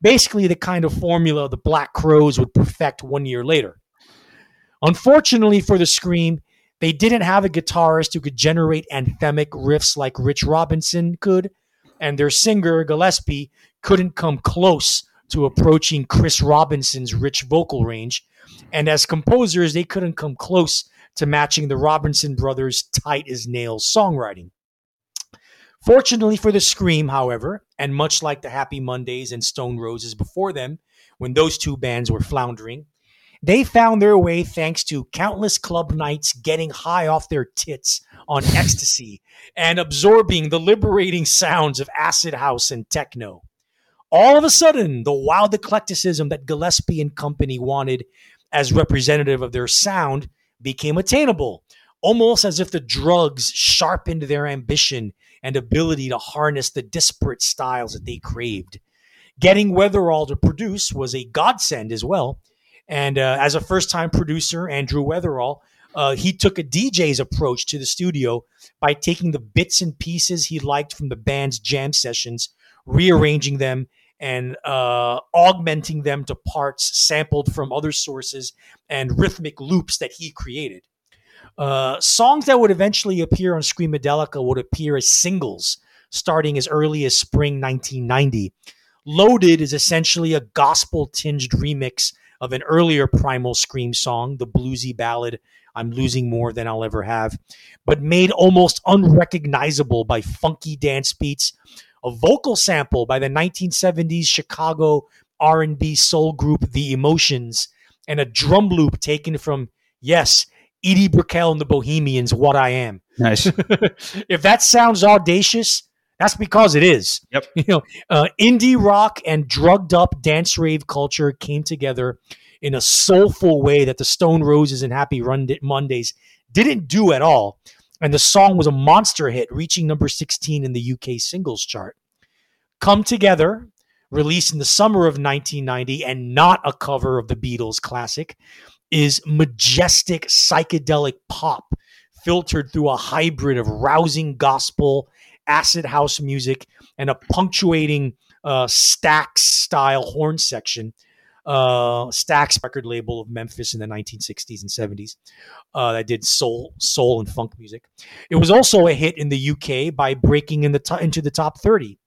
Basically, the kind of formula the Black Crowes would perfect one year later. Unfortunately for the Scream, they didn't have a guitarist who could generate anthemic riffs like Rich Robinson could, and their singer, Gillespie, couldn't come close to approaching Chris Robinson's rich vocal range. And as composers, they couldn't come close to matching the Robinson brothers' tight as nails songwriting. Fortunately for the Scream, however, and much like the Happy Mondays and Stone Roses before them, when those two bands were floundering, they found their way thanks to countless club nights getting high off their tits on ecstasy and absorbing the liberating sounds of acid house and techno. All of a sudden, the wild eclecticism that Gillespie and company wanted as representative of their sound became attainable, almost as if the drugs sharpened their ambition and ability to harness the disparate styles that they craved. Getting Weatherall to produce was a godsend as well. And uh, as a first time producer, Andrew Weatherall, uh, he took a DJ's approach to the studio by taking the bits and pieces he liked from the band's jam sessions, rearranging them, and uh, augmenting them to parts sampled from other sources and rhythmic loops that he created. Uh, songs that would eventually appear on Screamadelica would appear as singles starting as early as spring 1990, Loaded is essentially a gospel tinged remix of an earlier Primal Scream song, the bluesy ballad I'm Losing More Than I'll Ever Have, but made almost unrecognizable by funky dance beats, a vocal sample by the 1970s Chicago R&B soul group The Emotions, and a drum loop taken from, yes, Edie Brickell and the Bohemians, What I Am. Nice. if that sounds audacious, that's because it is. Yep. You know, uh, indie rock and drugged up dance rave culture came together in a soulful way that the Stone Roses and Happy Run Mondays didn't do at all. And the song was a monster hit, reaching number 16 in the UK singles chart. Come Together, released in the summer of 1990 and not a cover of the Beatles classic, is majestic psychedelic pop filtered through a hybrid of rousing gospel, acid house music, and a punctuating uh, Stax style horn section. Uh, Stax record label of Memphis in the 1960s and 70s uh, that did soul, soul and funk music. It was also a hit in the UK by breaking in the to- into the top 30.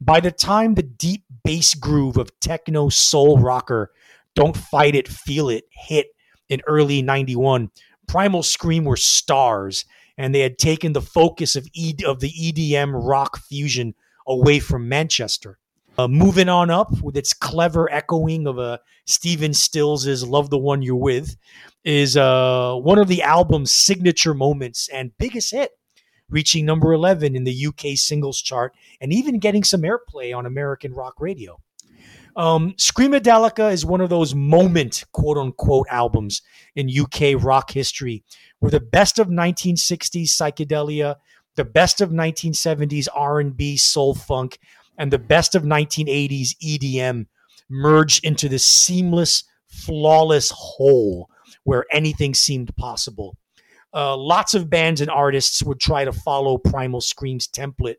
By the time the deep bass groove of techno soul rocker "Don't Fight It, Feel It" hit in early '91, Primal Scream were stars, and they had taken the focus of e- of the EDM rock fusion away from Manchester. Uh, moving on up with its clever echoing of uh, Stephen Stills' "Love the One You're With" is uh, one of the album's signature moments and biggest hit, reaching number 11 in the UK singles chart and even getting some airplay on American rock radio. Um, Screamadelica is one of those moment, quote unquote, albums in UK rock history where the best of 1960s psychedelia, the best of 1970s R&B, soul funk, and the best of 1980s EDM merged into this seamless, flawless whole where anything seemed possible. Uh, lots of bands and artists would try to follow Primal Scream's template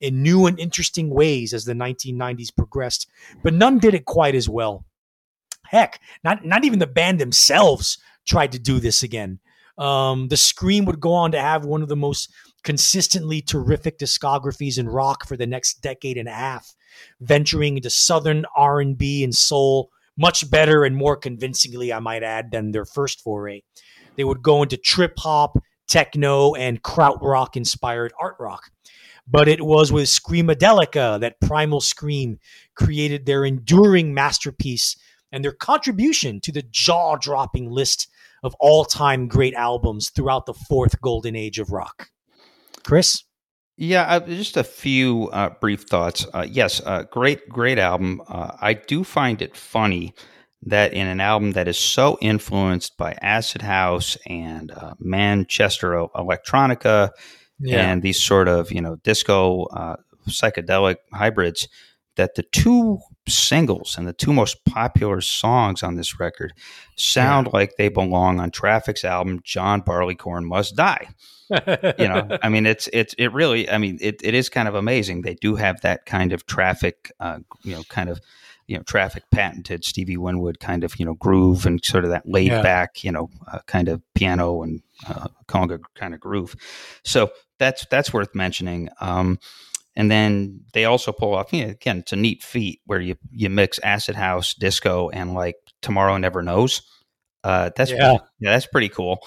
in new and interesting ways as the 1990s progressed, but none did it quite as well. Heck, not not even the band themselves tried to do this again. Um, the Scream would go on to have one of the most consistently terrific discographies in rock for the next decade and a half, venturing into southern R&B and soul much better and more convincingly, I might add, than their first foray. They would go into trip hop, techno, and krautrock inspired art rock. But it was with Screamadelica that Primal Scream created their enduring masterpiece and their contribution to the jaw dropping list of all time great albums throughout the fourth golden age of rock. Chris? Yeah, uh, just a few uh, brief thoughts. Uh, yes, uh, great, great album. Uh, I do find it funny that in an album that is so influenced by acid house and uh, Manchester electronica Yeah. and these sort of you know disco psychedelic hybrids, that the two singles and the two most popular songs on this record sound like they belong on Traffic's album "John Barleycorn Must Die." you know i mean it's it's it really i mean it, it is kind of amazing they do have that kind of traffic uh, you know kind of you know traffic patented stevie winwood kind of you know groove and sort of that laid Yeah. back you know uh, kind of piano and uh, conga kind of groove so that's that's worth mentioning um and then they also pull off you know, again it's a neat feat where you you mix acid house disco and like tomorrow never knows uh that's Yeah. yeah that's pretty cool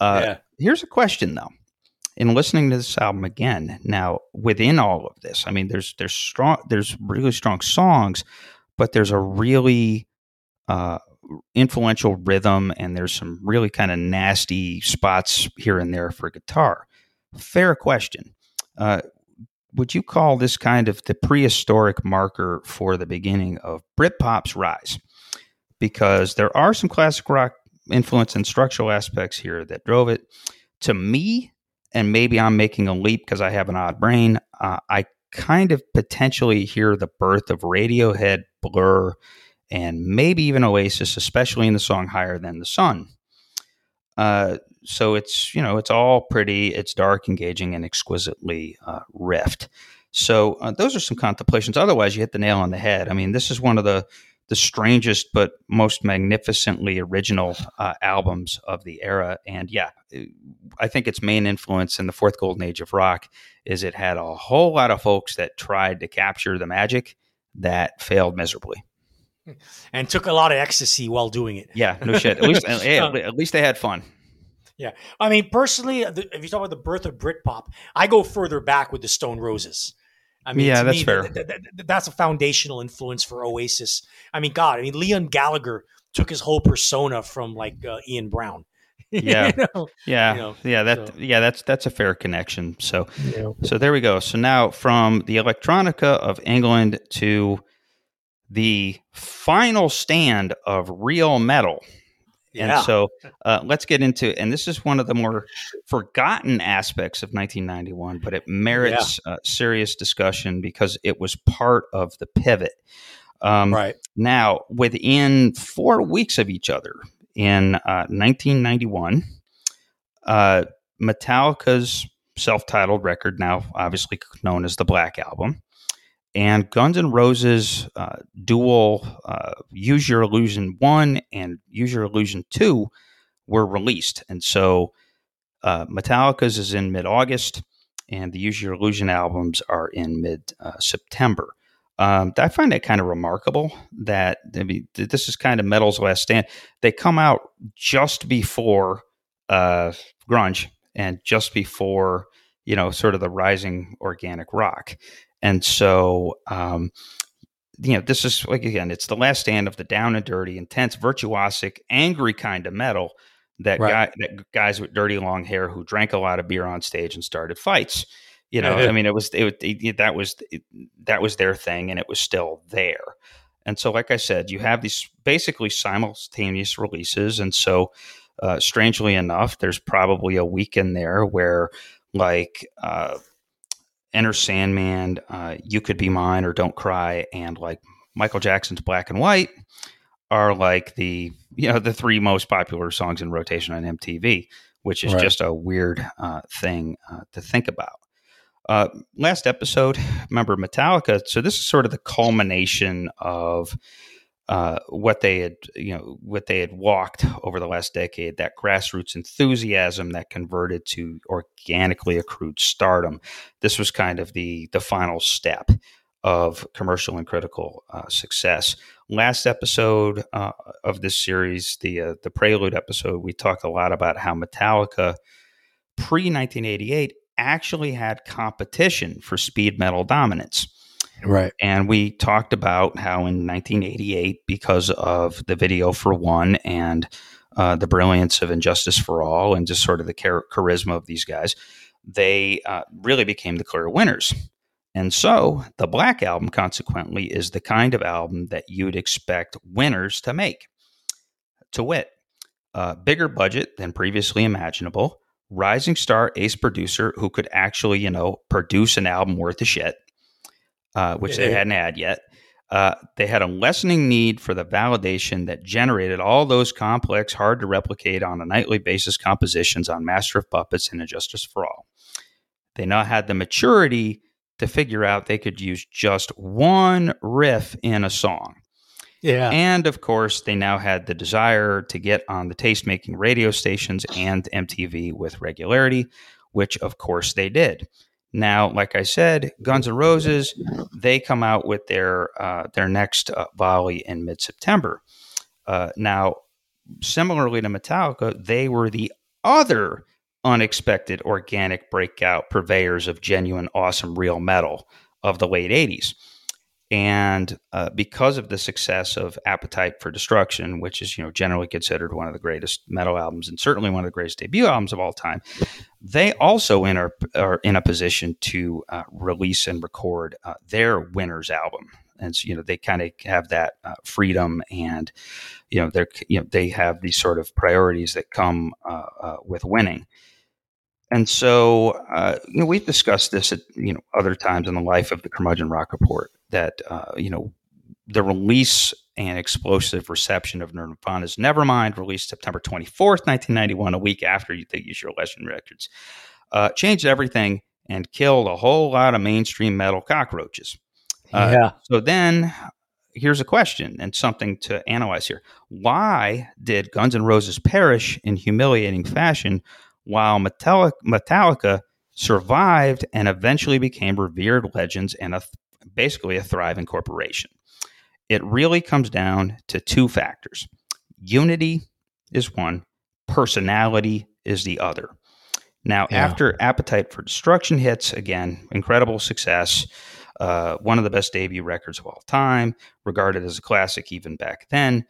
uh yeah. Here's a question though. In listening to this album again, now within all of this, I mean, there's there's strong, there's really strong songs, but there's a really uh, influential rhythm, and there's some really kind of nasty spots here and there for guitar. Fair question. Uh, would you call this kind of the prehistoric marker for the beginning of Britpop's rise? Because there are some classic rock influence and structural aspects here that drove it. To me, and maybe I'm making a leap because I have an odd brain, uh, I kind of potentially hear the birth of Radiohead, Blur, and maybe even Oasis, especially in the song Higher Than the Sun. Uh, so it's, you know, it's all pretty, it's dark, engaging, and exquisitely uh, riffed. So uh, those are some contemplations. Otherwise, you hit the nail on the head. I mean, this is one of the the strangest but most magnificently original uh, albums of the era. And yeah, I think its main influence in the fourth golden age of rock is it had a whole lot of folks that tried to capture the magic that failed miserably. And took a lot of ecstasy while doing it. Yeah, no shit. At least, at least they had fun. Yeah, I mean, personally, if you talk about the birth of Britpop, I go further back with the Stone Roses. I mean, yeah, that's me, fair. Th- th- th- that's a foundational influence for Oasis. I mean, God, I mean, Liam Gallagher took his whole persona from like uh, Ian Brown. Yeah, you know? yeah, You know, yeah. That so- yeah, that's that's a fair connection. So so there we go. So now from the electronica of England to the final stand of real metal. yeah. And so uh, let's get into, and this is one of the more forgotten aspects of 1991, but it merits uh, serious discussion because it was part of the pivot. Um, right. Now, within four weeks of each other in uh, 1991, uh, Metallica's self titled record, now obviously known as the Black Album, and Guns N' Roses' uh, dual uh, Use Your Illusion 1 and Use Your Illusion 2 were released. And so uh, Metallica's is in mid August, and the Use Your Illusion albums are in mid September. Um, I find that kind of remarkable that I mean, this is kind of metal's last stand. They come out just before uh, grunge and just before you know sort of the rising organic rock, and so um, you know this is like again it's the last stand of the down and dirty, intense, virtuosic, angry kind of metal that Right. guy that guys with dirty long hair who drank a lot of beer on stage and started fights. You know, I mean, it was it, it, that was it, that was their thing, and it was still there. And so, like I said, you have these basically simultaneous releases, and so uh, strangely enough, there's probably a week in there where, like, uh, Enter Sandman, uh, You Could Be Mine, or Don't Cry, and like Michael Jackson's Black and White are like the you know the three most popular songs in rotation on MTV, which is Right. just a weird uh, thing uh, to think about. Uh, last episode, remember Metallica. So this is sort of the culmination of uh, what they had, you know, what they had walked over the last decade. That grassroots enthusiasm that converted to organically accrued stardom. This was kind of the the final step of commercial and critical uh, success. Last episode uh, of this series, the uh, the prelude episode, we talked a lot about how Metallica pre 1988 actually had competition for speed metal dominance. Right. And we talked about how in 1988, because of the video for one and uh, the brilliance of ...And Justice for All and just sort of the char- charisma of these guys, they uh, really became the clear winners. And so the Black Album, consequently, is the kind of album that you'd expect winners to make. To wit, uh, bigger budget than previously imaginable, rising star ace producer who could actually, you know, produce an album worth a shit, uh, which they hadn't had yet. Uh, they had a lessening need for the validation that generated all those complex, hard to replicate on a nightly basis compositions on Master of Puppets and Injustice for All. They now had the maturity to figure out they could use just one riff in a song. Yeah. And of course, they now had the desire to get on the tastemaking radio stations and MTV with regularity, which of course they did. Now, like I said, Guns N' Roses, they come out with their uh, their next uh, volley in mid September. Uh, now, similarly to Metallica, they were the other unexpected organic breakout purveyors of genuine, awesome, real metal of the late '80s. And uh, because of the success of Appetite for Destruction, which is you know generally considered one of the greatest metal albums and certainly one of the greatest debut albums of all time, they also in are, are in a position to uh, release and record uh, their winners album. And so, you know they kind of have that uh, freedom, and you know they're you know they have these sort of priorities that come uh, uh, with winning. And so, uh, you know, we've discussed this at you know other times in the life of the Curmudgeon Rock Report that uh, you know the release and explosive reception of Nirvana's Nevermind, released September twenty fourth, nineteen ninety one, a week after you think Your Illusion records, uh, changed everything and killed a whole lot of mainstream metal cockroaches. Uh, yeah. So then here's a question and something to analyze here. Why did Guns N' Roses perish in humiliating fashion while Metallica survived and eventually became revered legends and a, basically a thriving corporation. It really comes down to two factors unity is one, personality is the other. Now, Yeah. after Appetite for Destruction hits, again, incredible success, uh, one of the best debut records of all time, regarded as a classic even back then.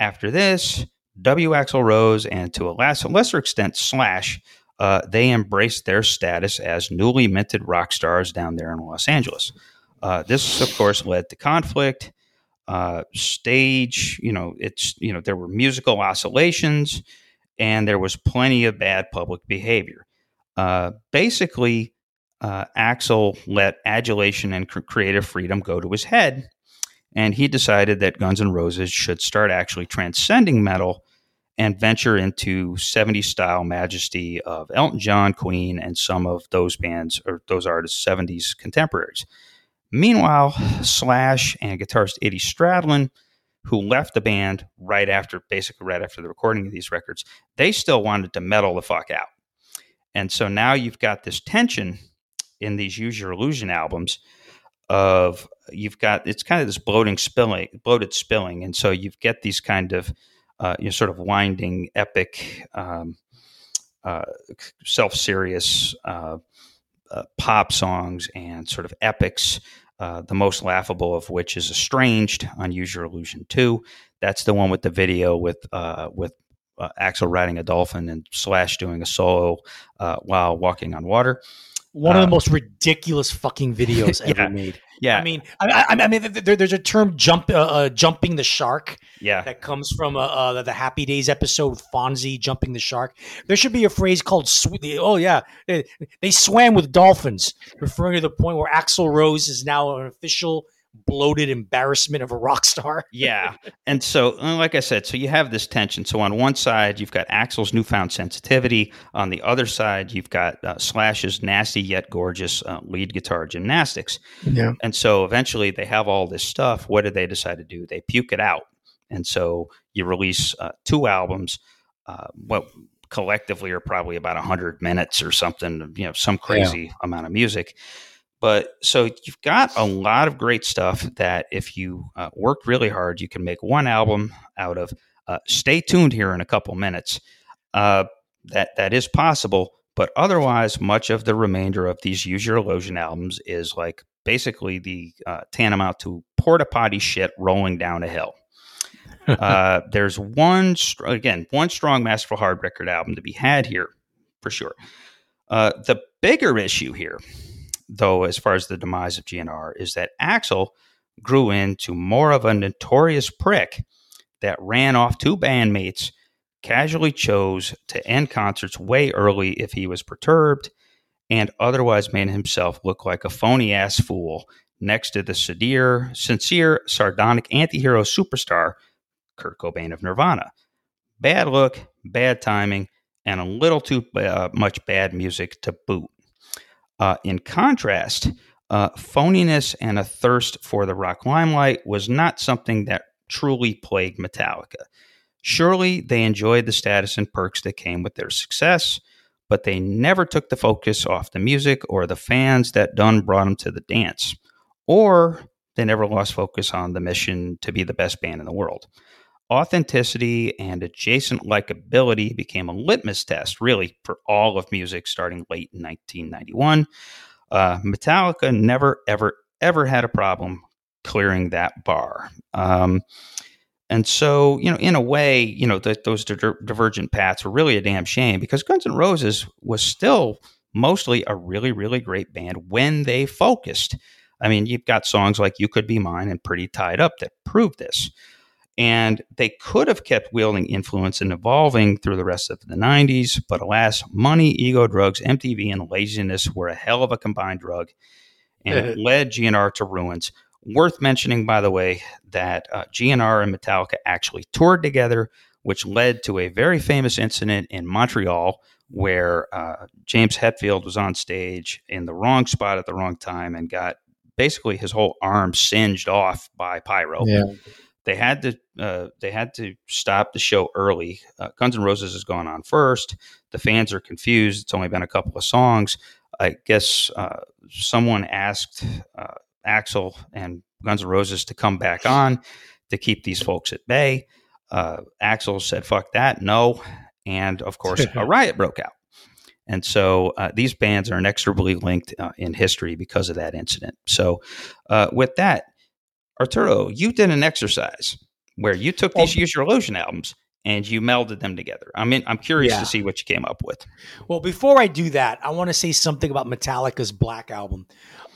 After this, W. Axl Rose and to a less, lesser extent, Slash, uh, they embraced their status as newly minted rock stars down there in Los Angeles. Uh, this, of course, led to conflict. Uh, stage, you know, it's you know there were musical oscillations, and there was plenty of bad public behavior. Uh, basically, uh, Axl let adulation and cr- creative freedom go to his head, and he decided that Guns N' Roses should start actually transcending metal and venture into 70s style majesty of Elton John, Queen, and some of those bands or those artists' 70s contemporaries. Meanwhile, Slash and guitarist Eddie Stradlin, who left the band right after, basically right after the recording of these records, they still wanted to metal the fuck out. And so now you've got this tension in these Use Your Illusion albums of you've got it's kind of this bloating spilling bloated spilling and so you've get these kind of uh, you know, sort of winding epic um, uh, self-serious uh, uh, pop songs and sort of epics uh, the most laughable of which is estranged on use your illusion 2 that's the one with the video with uh, with uh, axl riding a dolphin and slash doing a solo uh, while walking on water One of Uh, the most ridiculous fucking videos Yeah. ever made. yeah I mean, I, I, I mean, there, there's a term jump, uh, uh, jumping the shark yeah that comes from uh, uh, the Happy Days episode Fonzie jumping the shark. There should be a phrase called "Oh yeah, they, they swam with dolphins," referring to the point where Axl Rose is now an official bloated embarrassment of a rock star. yeah. And so, uh, like I said, so you have this tension. So on one side, you've got Axl's newfound sensitivity. On the other side, you've got uh, Slash's nasty yet gorgeous uh, lead guitar gymnastics. Yeah, And so eventually they have all this stuff. What did they decide to do? They puke it out. And so you release uh, two albums, uh, what collectively are probably about 100 minutes or something, you know, some crazy amount of music. But so you've got a lot of great stuff that if you uh, work really hard, you can make one album out of. Uh, stay tuned here in a couple minutes. Uh, that that is possible, but otherwise, much of the remainder of these Use Your Illusion albums is like basically the uh, tantamount to porta potty shit rolling down a hill. uh, there's one str- again one strong masterful hard record album to be had here for sure. Uh, the bigger issue here, though, as far as the demise of GNR, is that Axl grew into more of a notorious prick that ran off two bandmates, casually chose to end concerts way early if he was perturbed, and otherwise made himself look like a phony ass fool next to the sincere, sincere, sardonic anti-hero superstar Kurt Cobain of Nirvana. Bad look, bad timing, and a little too uh, much bad music to boot. Uh, in contrast, uh, phoniness and a thirst for the rock limelight was not something that truly plagued Metallica. Surely they enjoyed the status and perks that came with their success, but they never took the focus off the music or the fans that done brought them to the dance. Or they never lost focus on the mission to be the best band in the world. Authenticity and adjacent likability became a litmus test, really, for all of music starting late in 1991. Uh, Metallica never, ever, ever had a problem clearing that bar. Um, and so, you know, in a way, you know, th- those diver- divergent paths were really a damn shame because Guns N' Roses was still mostly a really, really great band when they focused. I mean, you've got songs like You Could Be Mine and Pretty Tied Up that prove this. And they could have kept wielding influence and evolving through the rest of the 90s, but alas, money, ego, drugs, MTV, and laziness were a hell of a combined drug and it led GNR to ruins. Worth mentioning, by the way, that uh, GNR and Metallica actually toured together, which led to a very famous incident in Montreal where uh, James Hetfield was on stage in the wrong spot at the wrong time and got basically his whole arm singed off by pyro. yeah. They had to uh, they had to stop the show early. Uh, Guns N' Roses has gone on first. The fans are confused. It's only been a couple of songs. I guess uh, someone asked uh, Axl and Guns N' Roses to come back on to keep these folks at bay. Uh, Axl said, fuck that, no. And of course, a riot broke out. And so uh, these bands are inexorably linked uh, in history because of that incident. So, uh, with that, Arturo, you did an exercise where you took these Use Your Illusion albums and you melded them together. I mean, I'm curious yeah. to see what you came up with. Well, before I do that, I want to say something about Metallica's Black Album.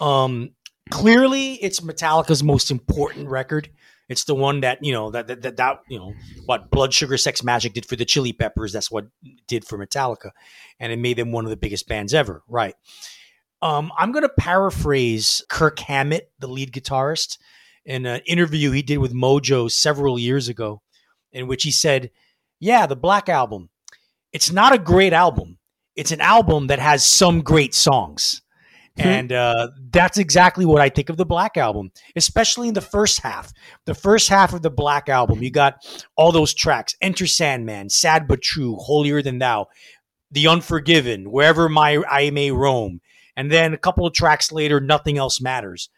Um, clearly, it's Metallica's most important record. It's the one that you know that, that that, that you know what Blood Sugar Sex Magik did for the Chili Peppers. That's what did for Metallica, and it made them one of the biggest bands ever. Right. Um, I'm going to paraphrase Kirk Hammett, the lead guitarist, in an interview he did with Mojo several years ago, in which he said, "Yeah, the Black Album. It's not a great album. It's an album that has some great songs." Mm-hmm. And uh, that's exactly what I think of the Black Album, especially in the first half. The first half of the Black Album, you got all those tracks Enter Sandman, Sad But True, Holier Than Thou, The Unforgiven, Wherever My I May Roam. And then a couple of tracks later, Nothing Else Matters.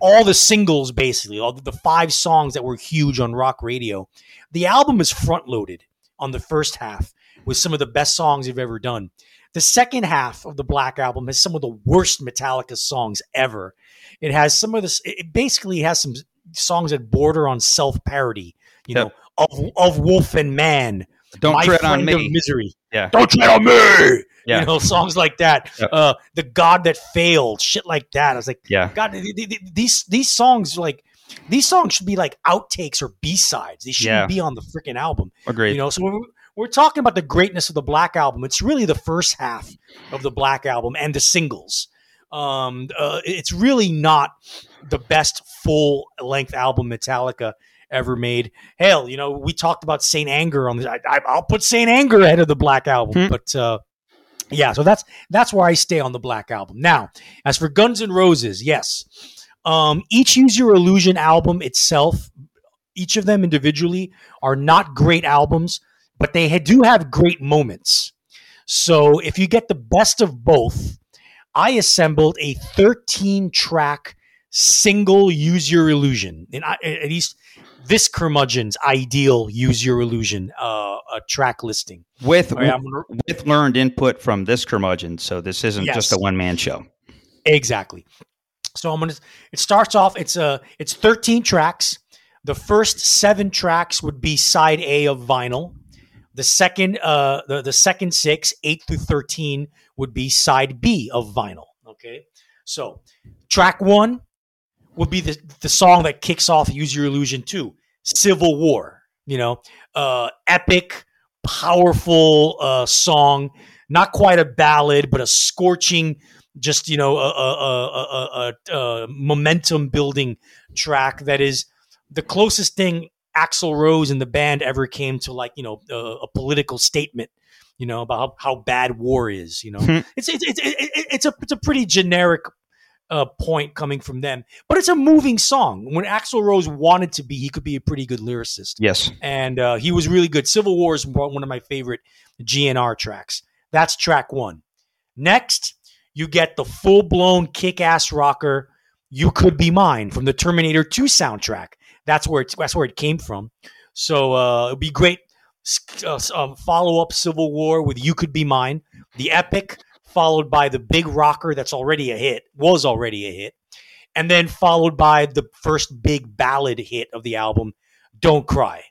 All the singles, basically, all the five songs that were huge on rock radio. The album is front loaded on the first half with some of the best songs you've ever done. The second half of the Black Album has some of the worst Metallica songs ever. It has some of this. It basically has some songs that border on self parody. You yep. know, of of Wolf and Man. Don't tread on me. Misery. Yeah. Don't tread on me. Yeah. You know, songs like that. Yep. Uh, the God that failed, shit like that. I was like, yeah. God, these these songs like these songs should be like outtakes or B sides. They shouldn't yeah. be on the freaking album. Agreed. You know, so we're talking about the greatness of the Black Album. It's really the first half of the Black Album and the singles. Um, uh, it's really not the best full length album Metallica ever made. Hell, you know, we talked about Saint Anger on the. I, will put Saint Anger ahead of the Black Album, hmm. but uh, yeah, so that's that's where I stay on the Black Album. Now, as for Guns N' Roses, yes, um, each Use Your Illusion album itself, each of them individually are not great albums but they do have great moments. So if you get the best of both, I assembled a 13 track single use your illusion. And I, at least this curmudgeon's ideal use your illusion uh, a track listing with right, gonna, with learned input from this curmudgeon. So this isn't yes. just a one man show. Exactly. So I'm gonna. It starts off. It's a. Uh, it's 13 tracks. The first seven tracks would be side A of vinyl. The second, uh, the, the second six, eight through thirteen, would be side B of vinyl. Okay, so track one would be the the song that kicks off "Use Your Illusion" two, "Civil War." You know, uh, epic, powerful uh, song. Not quite a ballad, but a scorching, just you know, a, a, a, a momentum building track that is the closest thing Axl Rose and the band ever came to like you know a political statement, you know about how, how bad war is. You know, hmm. it's, it's it's it's a it's a pretty generic uh, point coming from them, but it's a moving song. When Axl Rose wanted to be, he could be a pretty good lyricist. Yes, and uh, he was really good. Civil War is one of my favorite GNR tracks. That's track one. Next, you get the full blown kick ass rocker. You could be mine from the Terminator 2 soundtrack. That's where it's that's where it came from. So uh, it'd be great. Uh, um, follow up Civil War with "You Could Be Mine," the epic, followed by the big rocker that's already a hit, was already a hit, and then followed by the first big ballad hit of the album, "Don't Cry."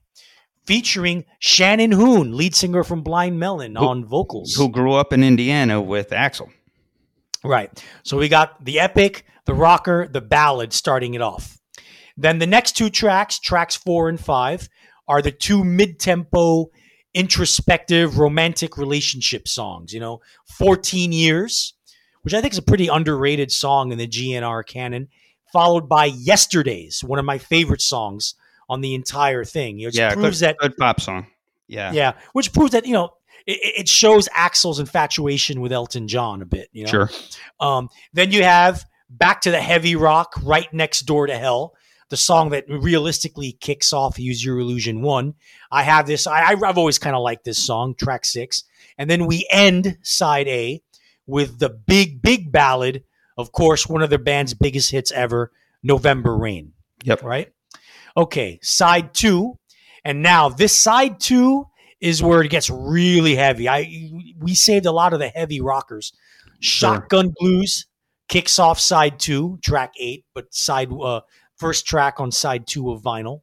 Featuring Shannon Hoon, lead singer from Blind Melon, who, on vocals. Who grew up in Indiana with Axl. Right. So we got the epic, the rocker, the ballad starting it off. Then the next two tracks, tracks four and five, are the two mid tempo, introspective, romantic relationship songs. You know, 14 Years, which I think is a pretty underrated song in the GNR canon, followed by Yesterdays, one of my favorite songs on the entire thing. It yeah, proves good, that good pop song. Yeah, yeah, which proves that you know it, it, shows Axl's infatuation with Elton John a bit. You know, sure. Um, then you have back to the heavy rock, right next door to hell, the song that realistically kicks off Use Your Illusion 1. I have this, I, I've always kind of liked this song, track six. And then we end side A with the big, big ballad. Of course, one of the band's biggest hits ever, November Rain. Yep. Right? Okay, side two. And now this side two is where it gets really heavy. I we saved a lot of the heavy rockers. Shotgun Blues kicks off side two, track eight, but side uh, first track on side two of vinyl.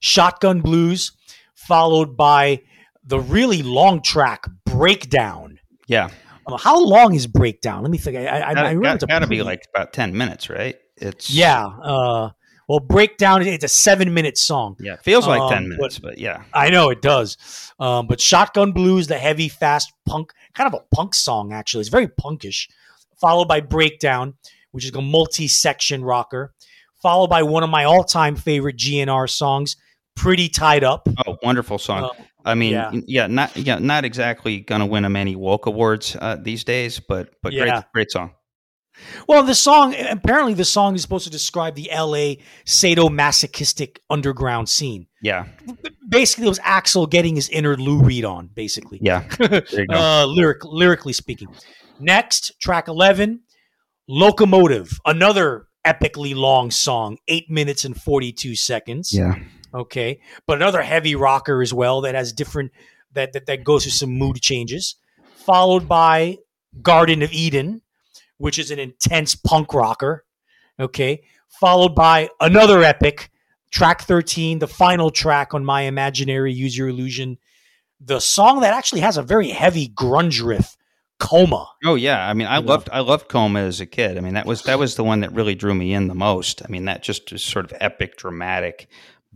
Shotgun Blues, followed by the really long track Breakdown. Yeah. Uh, how long is Breakdown? Let me think. I, I, I remember gotta, gotta be like about 10 minutes, right? It's yeah. Uh, well, Breakdown. It's a seven minute song. Yeah. Feels like Um, 10 but- minutes, but, yeah. I know it does. Um, but Shotgun Blues, the heavy, fast punk, kind of a punk song, actually. It's very punkish. Followed by Breakdown, which is a multi section rocker. Followed by one of my all time favorite GNR songs, Pretty Tied Up. Oh, wonderful song. Uh, I mean, yeah. yeah. not yeah, not exactly gonna win him any woke awards uh, these days, but but Yeah. great great song. well, the song, apparently, the song is supposed to describe the LA sadomasochistic underground scene. Yeah, Basically, it was Axl getting his inner Lou Reed on, basically. yeah. There you go. uh, lyric, lyrically speaking. Next, track 11, Locomotive, another epically long song, eight minutes and 42 seconds. yeah, Okay. But another heavy rocker as well that has different, that, that, that goes through some mood changes. Followed by Garden of Eden, which is an intense punk rocker. Okay. Followed by another epic, track 13, the final track on My Imaginary Use Your Illusion. The song that actually has a very heavy grunge riff, Coma. Oh yeah. I mean, I You know? loved I loved Coma as a kid. I mean, that was that was the one that really drew me in the most. I mean, that just is sort of epic, dramatic,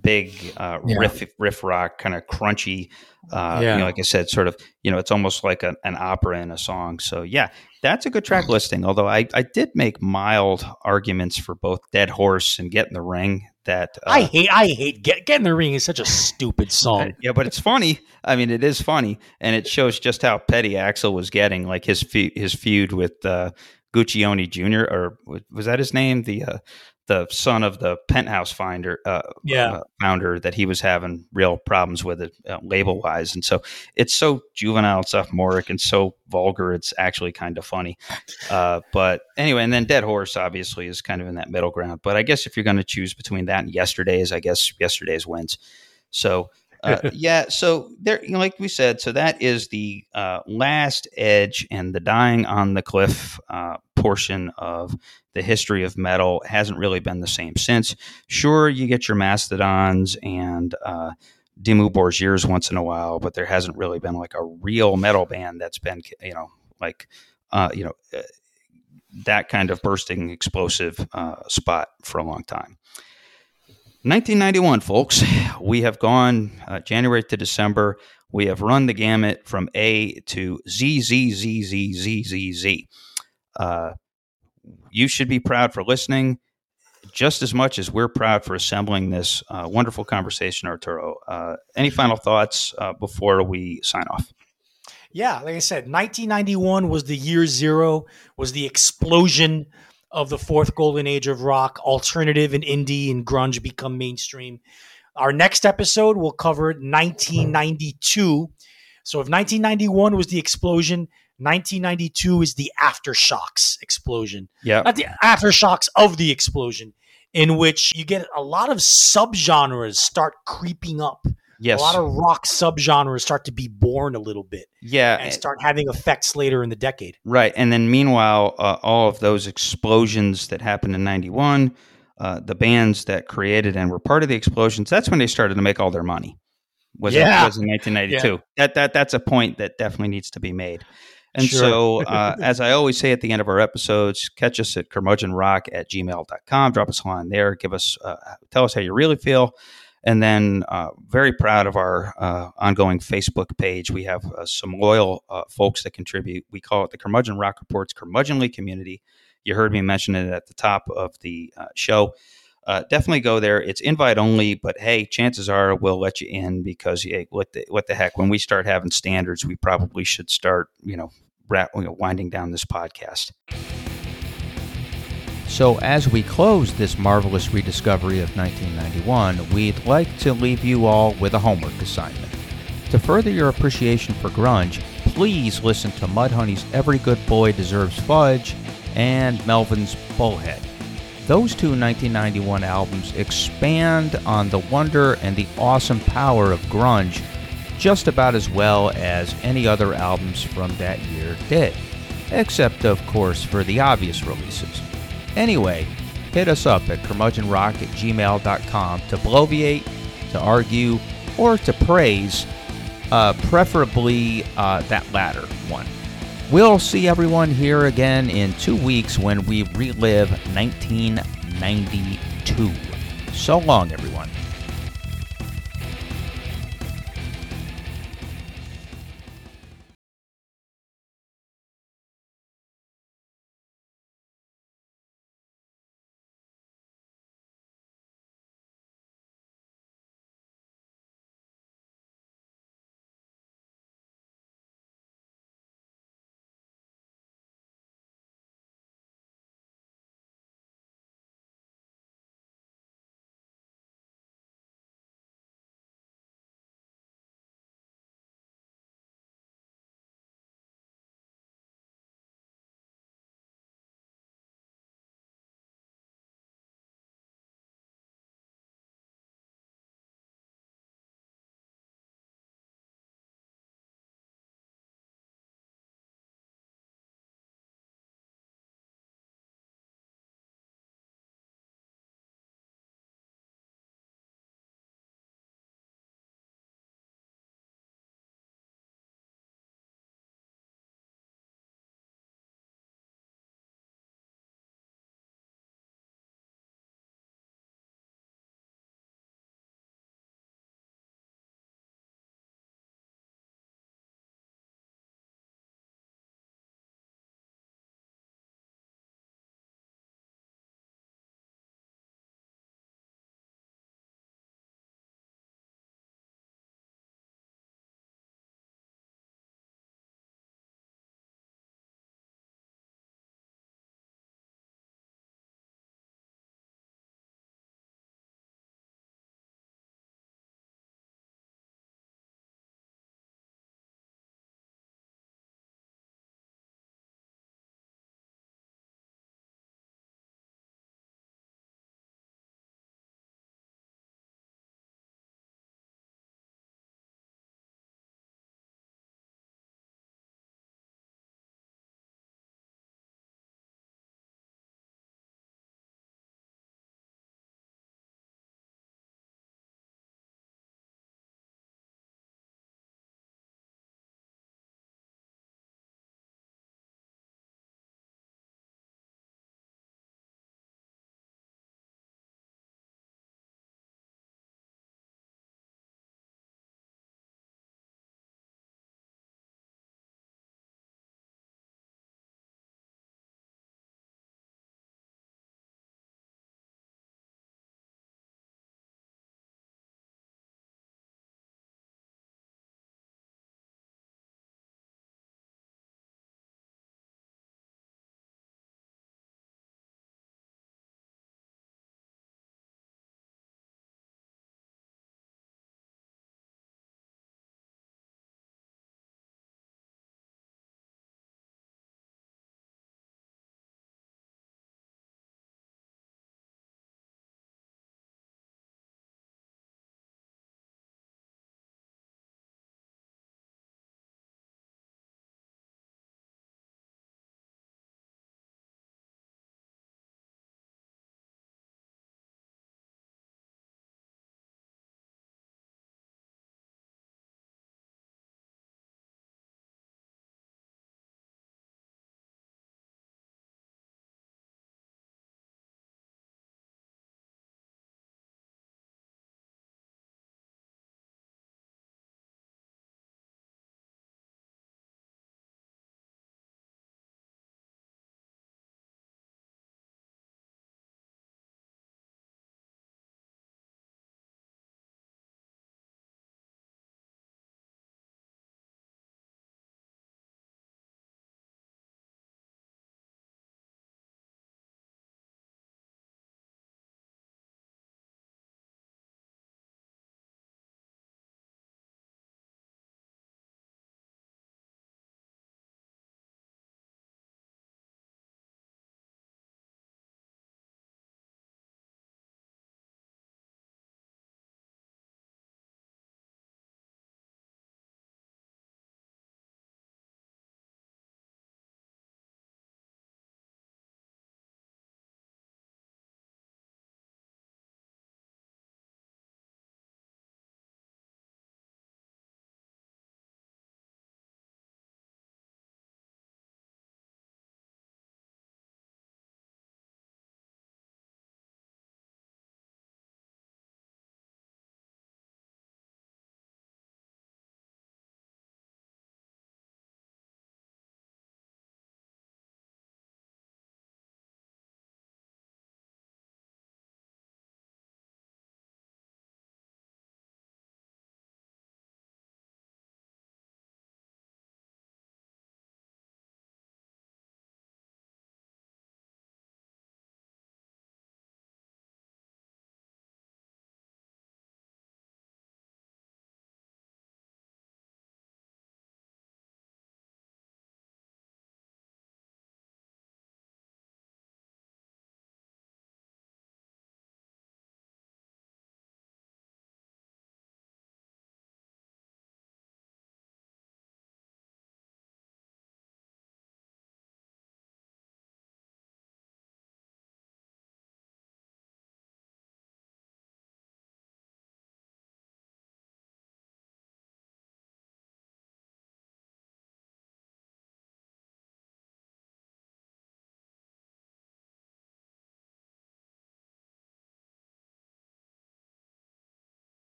big uh, Yeah. riff riff rock, kind of crunchy. Uh, Yeah. You know, like I said, sort of. You know, it's almost like a, an opera in a song. So yeah, that's a good track listing. Although I I did make mild arguments for both Dead Horse and Get in the Ring. That uh, I hate, I hate Get, Get in the Ring is such a stupid song. yeah, but it's funny. I mean, it is funny, and it shows just how petty Axl was getting. Like his fe- his feud with uh, Guccione Jr. or was- was that his name? The uh, the son of the penthouse finder, uh, Yeah. uh, founder that he was having real problems with it uh, label wise, and so it's so juvenile, and sophomoric, and so vulgar. It's actually kind of funny. Uh, but anyway, and then Dead Horse obviously is kind of in that middle ground. But I guess if you're going to choose between that and Yesterday's, I guess Yesterday's wins. So uh, yeah, so there, you know, like we said, so that is the uh, last edge and the dying on the cliff uh, portion of the history of metal. Hasn't really been the same since. Sure, you get your Mastodons and uh, Dimmu Borgirs once in a while, but there hasn't really been like a real metal band that's been, you know, like, uh, you know, uh, that kind of bursting explosive uh, spot for a long time. 1991, folks. We have gone uh, January to December. We have run the gamut from A to Z, Z, Z, Z, Z, Z, Z. Uh, you should be proud for listening just as much as we're proud for assembling this uh, wonderful conversation, Arturo. Uh, any final thoughts uh, before we sign off? Yeah, like I said, 1991 was the year zero, was the explosion of the fourth golden age of rock. Alternative and indie and grunge become mainstream. Our next episode will cover 1992. So if 1991 was the explosion, 1992 is the aftershocks explosion. Yeah. Not the aftershocks of the explosion, in which you get a lot of subgenres start creeping up. Yes. A lot of rock subgenres start to be born a little bit yeah. and start having effects later in the decade. Right. And then meanwhile, uh, all of those explosions that happened in 91, uh, the bands that created and were part of the explosions, that's when they started to make all their money. Was, Yeah. it, was in 1992. That, that, that's a point that definitely needs to be made. And Sure. so, uh, as I always say at the end of our episodes, catch us at curmudgeonrock at gmail.com. Drop us a line there. Give us, uh, tell us how you really feel. And then, uh, very proud of our uh, ongoing Facebook page. We have uh, some loyal uh, folks that contribute. We call it the Curmudgeon Rock Reports Curmudgeonly Community. You heard me mention it at the top of the uh, show. Uh, definitely go there. It's invite only, but hey, chances are we'll let you in because hey, what the what the heck? When we start having standards, we probably should start, you know, wrap, you know winding down this podcast. So, as we close this marvelous rediscovery of 1991, we'd like to leave you all with a homework assignment. To further your appreciation for grunge, please listen to Mudhoney's Every Good Boy Deserves Fudge and Melvins' Bullhead. those two 1991 albums expand on the wonder and the awesome power of grunge just about as well as any other albums from that year did, except, of course, for the obvious releases. Anyway, hit us up at curmudgeonrock at gmail.com to bloviate, to argue, or to praise, uh, preferably uh, that latter one. We'll see everyone here again in two weeks when we relive 1992. So long, everyone.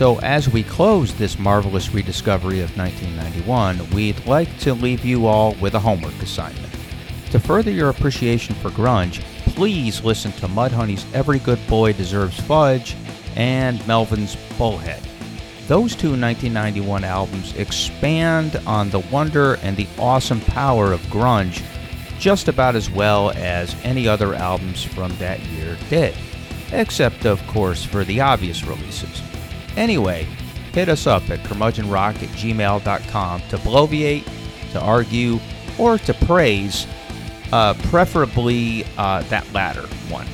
So, as we close this marvelous rediscovery of 1991, we'd like to leave you all with a homework assignment. To further your appreciation for grunge, please listen to Mudhoney's Every Good Boy Deserves Fudge and Melvins' Bullhead. Those two 1991 albums expand on the wonder and the awesome power of grunge just about as well as any other albums from that year did, except, of course, for the obvious releases. Anyway, hit us up at curmudgeonrock at gmail.com to bloviate, to argue, or to praise, uh, preferably uh, that latter one.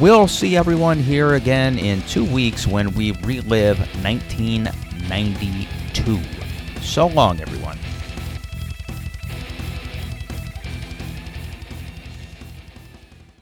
We'll see everyone here again in two weeks when we relive 1992. So long, everyone.